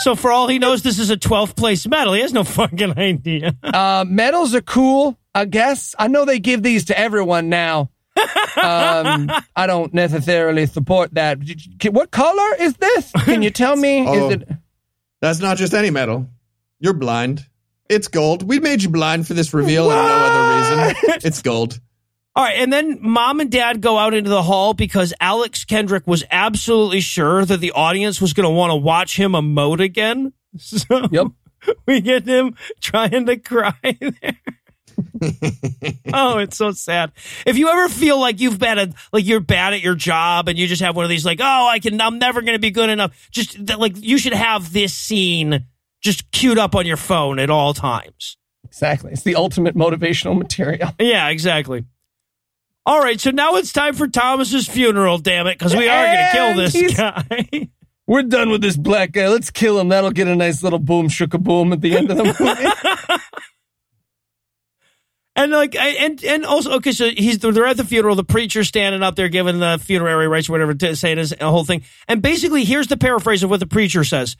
So for all he knows, this is a 12th place medal. He has no <laughs> fucking idea. Uh, medals are cool, I guess. I know they give these to everyone now. Um, <laughs> I don't necessarily support that. What color is this? Can you tell me? Oh. Is it? That's not just any metal. You're blind. It's gold. We made you blind for this reveal and no other reason. It's gold. All right, and then mom and dad go out into the hall because Alex Kendrick was absolutely sure that the audience was going to want to watch him emote again. <laughs> So Yep. <laughs> we get him trying to cry there. <laughs> oh, it's so sad. If you ever feel like you've been a, like you're bad at your job and you just have one of these like, oh, I can, I'm never going to be good enough. Just that, like you should have this scene just queued up on your phone at all times. Exactly. It's the ultimate motivational material. <laughs> Yeah, exactly. All right, so now it's time for Thomas's funeral. Damn it, because we are going to kill this guy. <laughs> We're done with this black guy. Let's kill him. That'll get a nice little boom, shooka boom at the end of the <laughs> movie. And like, I- and and also, okay, so he's they're at the funeral. The preacher's standing up there giving the funerary rites, or whatever, to saying his whole thing. And basically, here's the paraphrase of what the preacher says: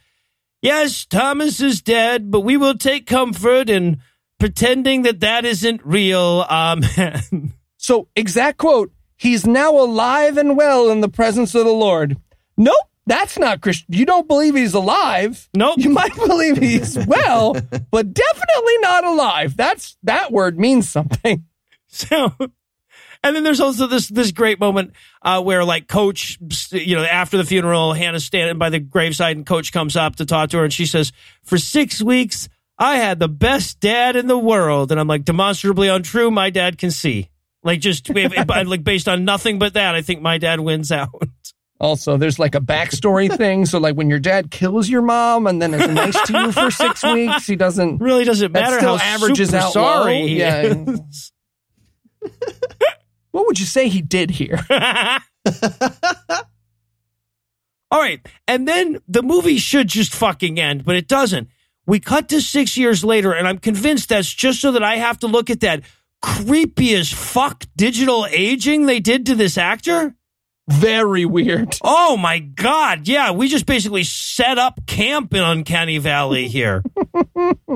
"Yes, Thomas is dead, but we will take comfort in pretending that that isn't real." Um, Amen. <laughs> so, exact quote He's now alive and well in the presence of the Lord. Nope, that's not Christian. You don't believe he's alive. Nope. You might believe he's <laughs> well, but definitely not alive. That's that word means something. <laughs> So, and then there's also this this great moment uh, where like Coach, you know, after the funeral, Hannah's standing by the graveside, and Coach comes up to talk to her, and she says, "For six weeks, I had the best dad in the world," and I'm like, demonstrably untrue. My dad can see, like, just <laughs> like based on nothing but that, I think my dad wins out. Also, there's like a backstory <laughs> thing. So, like when your dad kills your mom and then is nice to you for six <laughs> weeks, he doesn't. really doesn't matter still how averages out sorry low. Yeah. What would you say he did here? <laughs> All right. And then the movie should just fucking end, but it doesn't. We cut to six years later, and I'm convinced that's just so that I have to look at that creepy as fuck digital aging they did to this actor. Very weird. Oh my God. Yeah, we just basically set up camp in Uncanny Valley here. <laughs>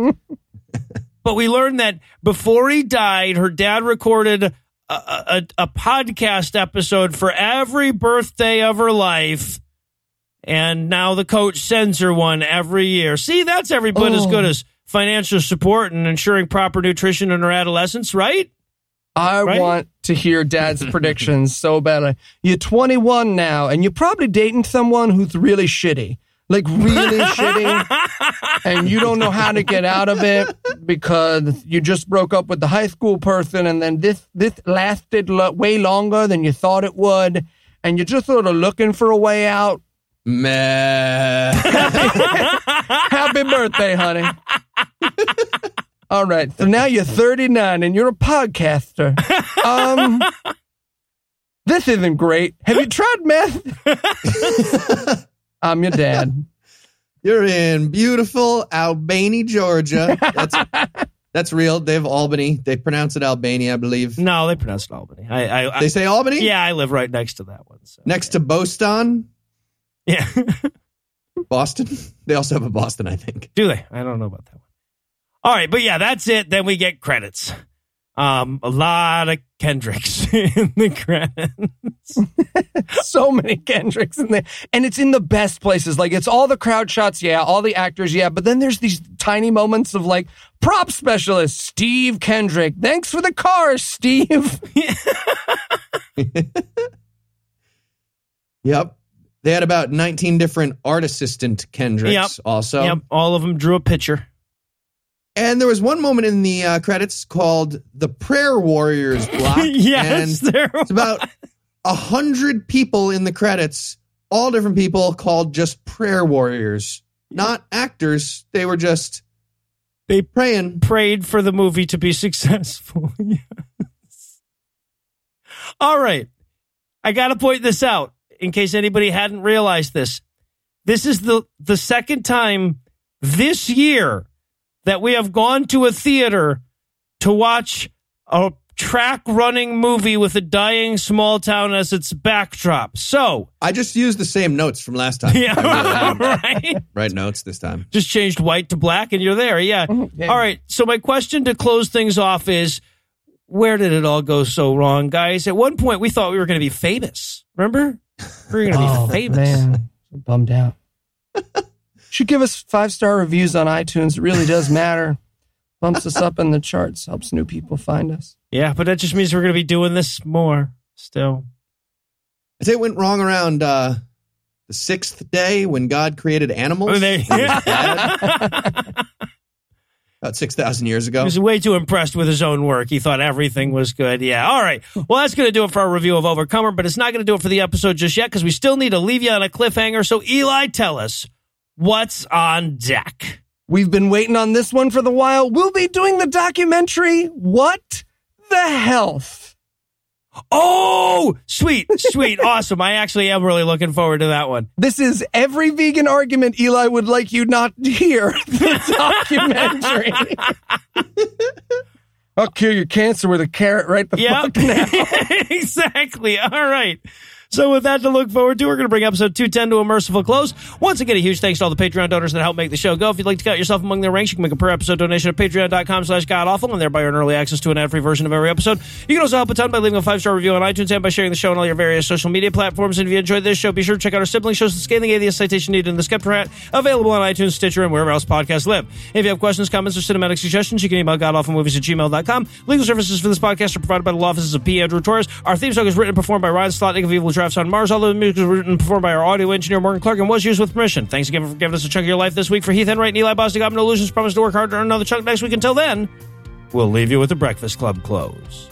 but we learned that before he died, her dad recorded a, a, a podcast episode for every birthday of her life. And now the coach sends her one every year. See, that's every bit as Oh. good as financial support and ensuring proper nutrition in her adolescence, right? I Right? want to hear dad's <laughs> predictions so badly. You're 21 now, and you're probably dating someone who's really shitty. Like really shitty, and you don't know how to get out of it because you just broke up with the high school person, and then this this lasted lo- way longer than you thought it would, and you're just sort of looking for a way out. Meh. <laughs> Happy birthday, honey. All right, so now you're 39 and you're a podcaster. Um, this isn't great. Have you tried meth? <laughs> I'm your dad. <laughs> You're in beautiful Albany, Georgia. That's <laughs> that's real. They have Albany. They pronounce it Albany, I believe. No, they pronounce it Albany. I, I, I They say Albany? yeah, I live right next to that one. So. Next to Boston, Yeah. <laughs> Boston. They also have a Boston, I think. Do they? I don't know about that one. All right, but yeah, that's it. Then we get credits. Um, a lot of Kendricks <laughs> in the credits. <laughs> So many Kendricks in there. And it's in the best places. Like, it's all the crowd shots, yeah, all the actors, yeah. But then there's these tiny moments of like, prop specialist, Steve Kendrick. Thanks for the car, Steve. <laughs> Yep. They had about 19 different art assistant Kendricks Yep. also. Yep, all of them drew a picture. And there was one moment in the uh, credits called the Prayer Warriors <laughs> block. yes, And there it's about a hundred people in the credits, all different people called just prayer warriors, not actors. They were just They- praying. prayed for the movie to be <laughs> successful. yes. All right. I got to point this out in case anybody hadn't realized this. This is the the second time this year that we have gone to a theater to watch a track running movie with a dying small town as its backdrop. So, I just used the same notes from last time. <laughs> yeah, I right. notes this time. just changed white to black and you're there. Yeah. Oh, yeah. All right. So my question to close things off is where did it all go so wrong, guys? At one point we thought we were going to be famous. Remember? We were going to be oh, famous. Oh, man. So bummed out. <laughs> Should give us five star reviews on iTunes. It really does matter. Bumps us up in the charts, helps new people find us. Yeah, but that just means we're going to be doing this more still. I say it went wrong around uh, the sixth day when God created animals. Oh, there- It was <laughs> bad. About 6,000 years ago. He was way too impressed with his own work. He thought everything was good. Yeah. All right. Well, that's going to do it for our review of Overcomer, but it's not going to do it for the episode just yet because we still need to leave you on a cliffhanger. So, Eli, tell us what's on deck. We've been waiting on this one for the while. We'll be doing the documentary, What the Health? Oh, sweet, sweet, <laughs> awesome. I actually am really looking forward to that one. This is every vegan argument Eli would like you not to hear. <laughs> The documentary. <laughs> I'll cure your cancer with a carrot right the Yeah, fuck now. exactly. All right. So with that to look forward to, we're going to bring episode 210 to a merciful close. Once again, a huge thanks to all the Patreon donors that help make the show go. If you'd like to count yourself among their ranks, you can make a per episode donation at patreon.com slash godawful and thereby earn early access to an ad-free version of every episode. You can also help a ton by leaving a five-star review on iTunes and by sharing the show on all your various social media platforms. And if you enjoyed this show, be sure to check out our sibling shows, The Scathing Atheist Citation Needed and The Skeptocrat, available on iTunes, Stitcher, and wherever else podcasts live. If you have questions, comments, or cinematic suggestions, you can email godawfulmovies at gmail.com. Legal services for this podcast are provided by the law offices of P. Andrew Torres. Our theme song is written and performed by Ryan Slotnick of Evil Drafts on Mars. All the music was written and performed by our audio engineer, Morgan Clark, and was used with permission. Thanks again for giving us a chunk of your life this week. For Heath Enright and Eli Bosnick, I'm Noah Lugeons. Promise to work hard to earn another chunk next week. Until then, we'll leave you with the Breakfast Club close.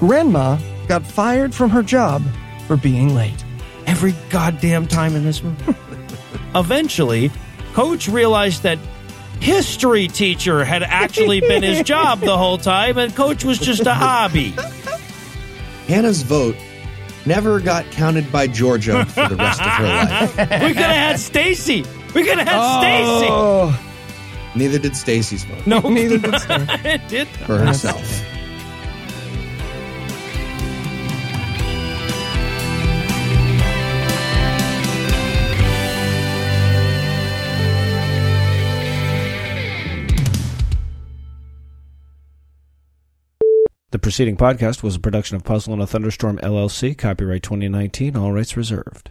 Grandma got fired from her job for being late. every goddamn time in this movie. <laughs> Eventually, Coach realized that history teacher had actually been his job the whole time, and Coach was just a hobby. <laughs> Hannah's vote never got counted by Georgia for the rest of her <laughs> life. We could have had Stacey. We could have had oh. Stacey. Oh, Neither did Stacey's vote No, neither did Stan. <laughs> it did. for herself. The preceding podcast was a production of Puzzle in a Thunderstorm LLC, copyright 2019, all rights reserved.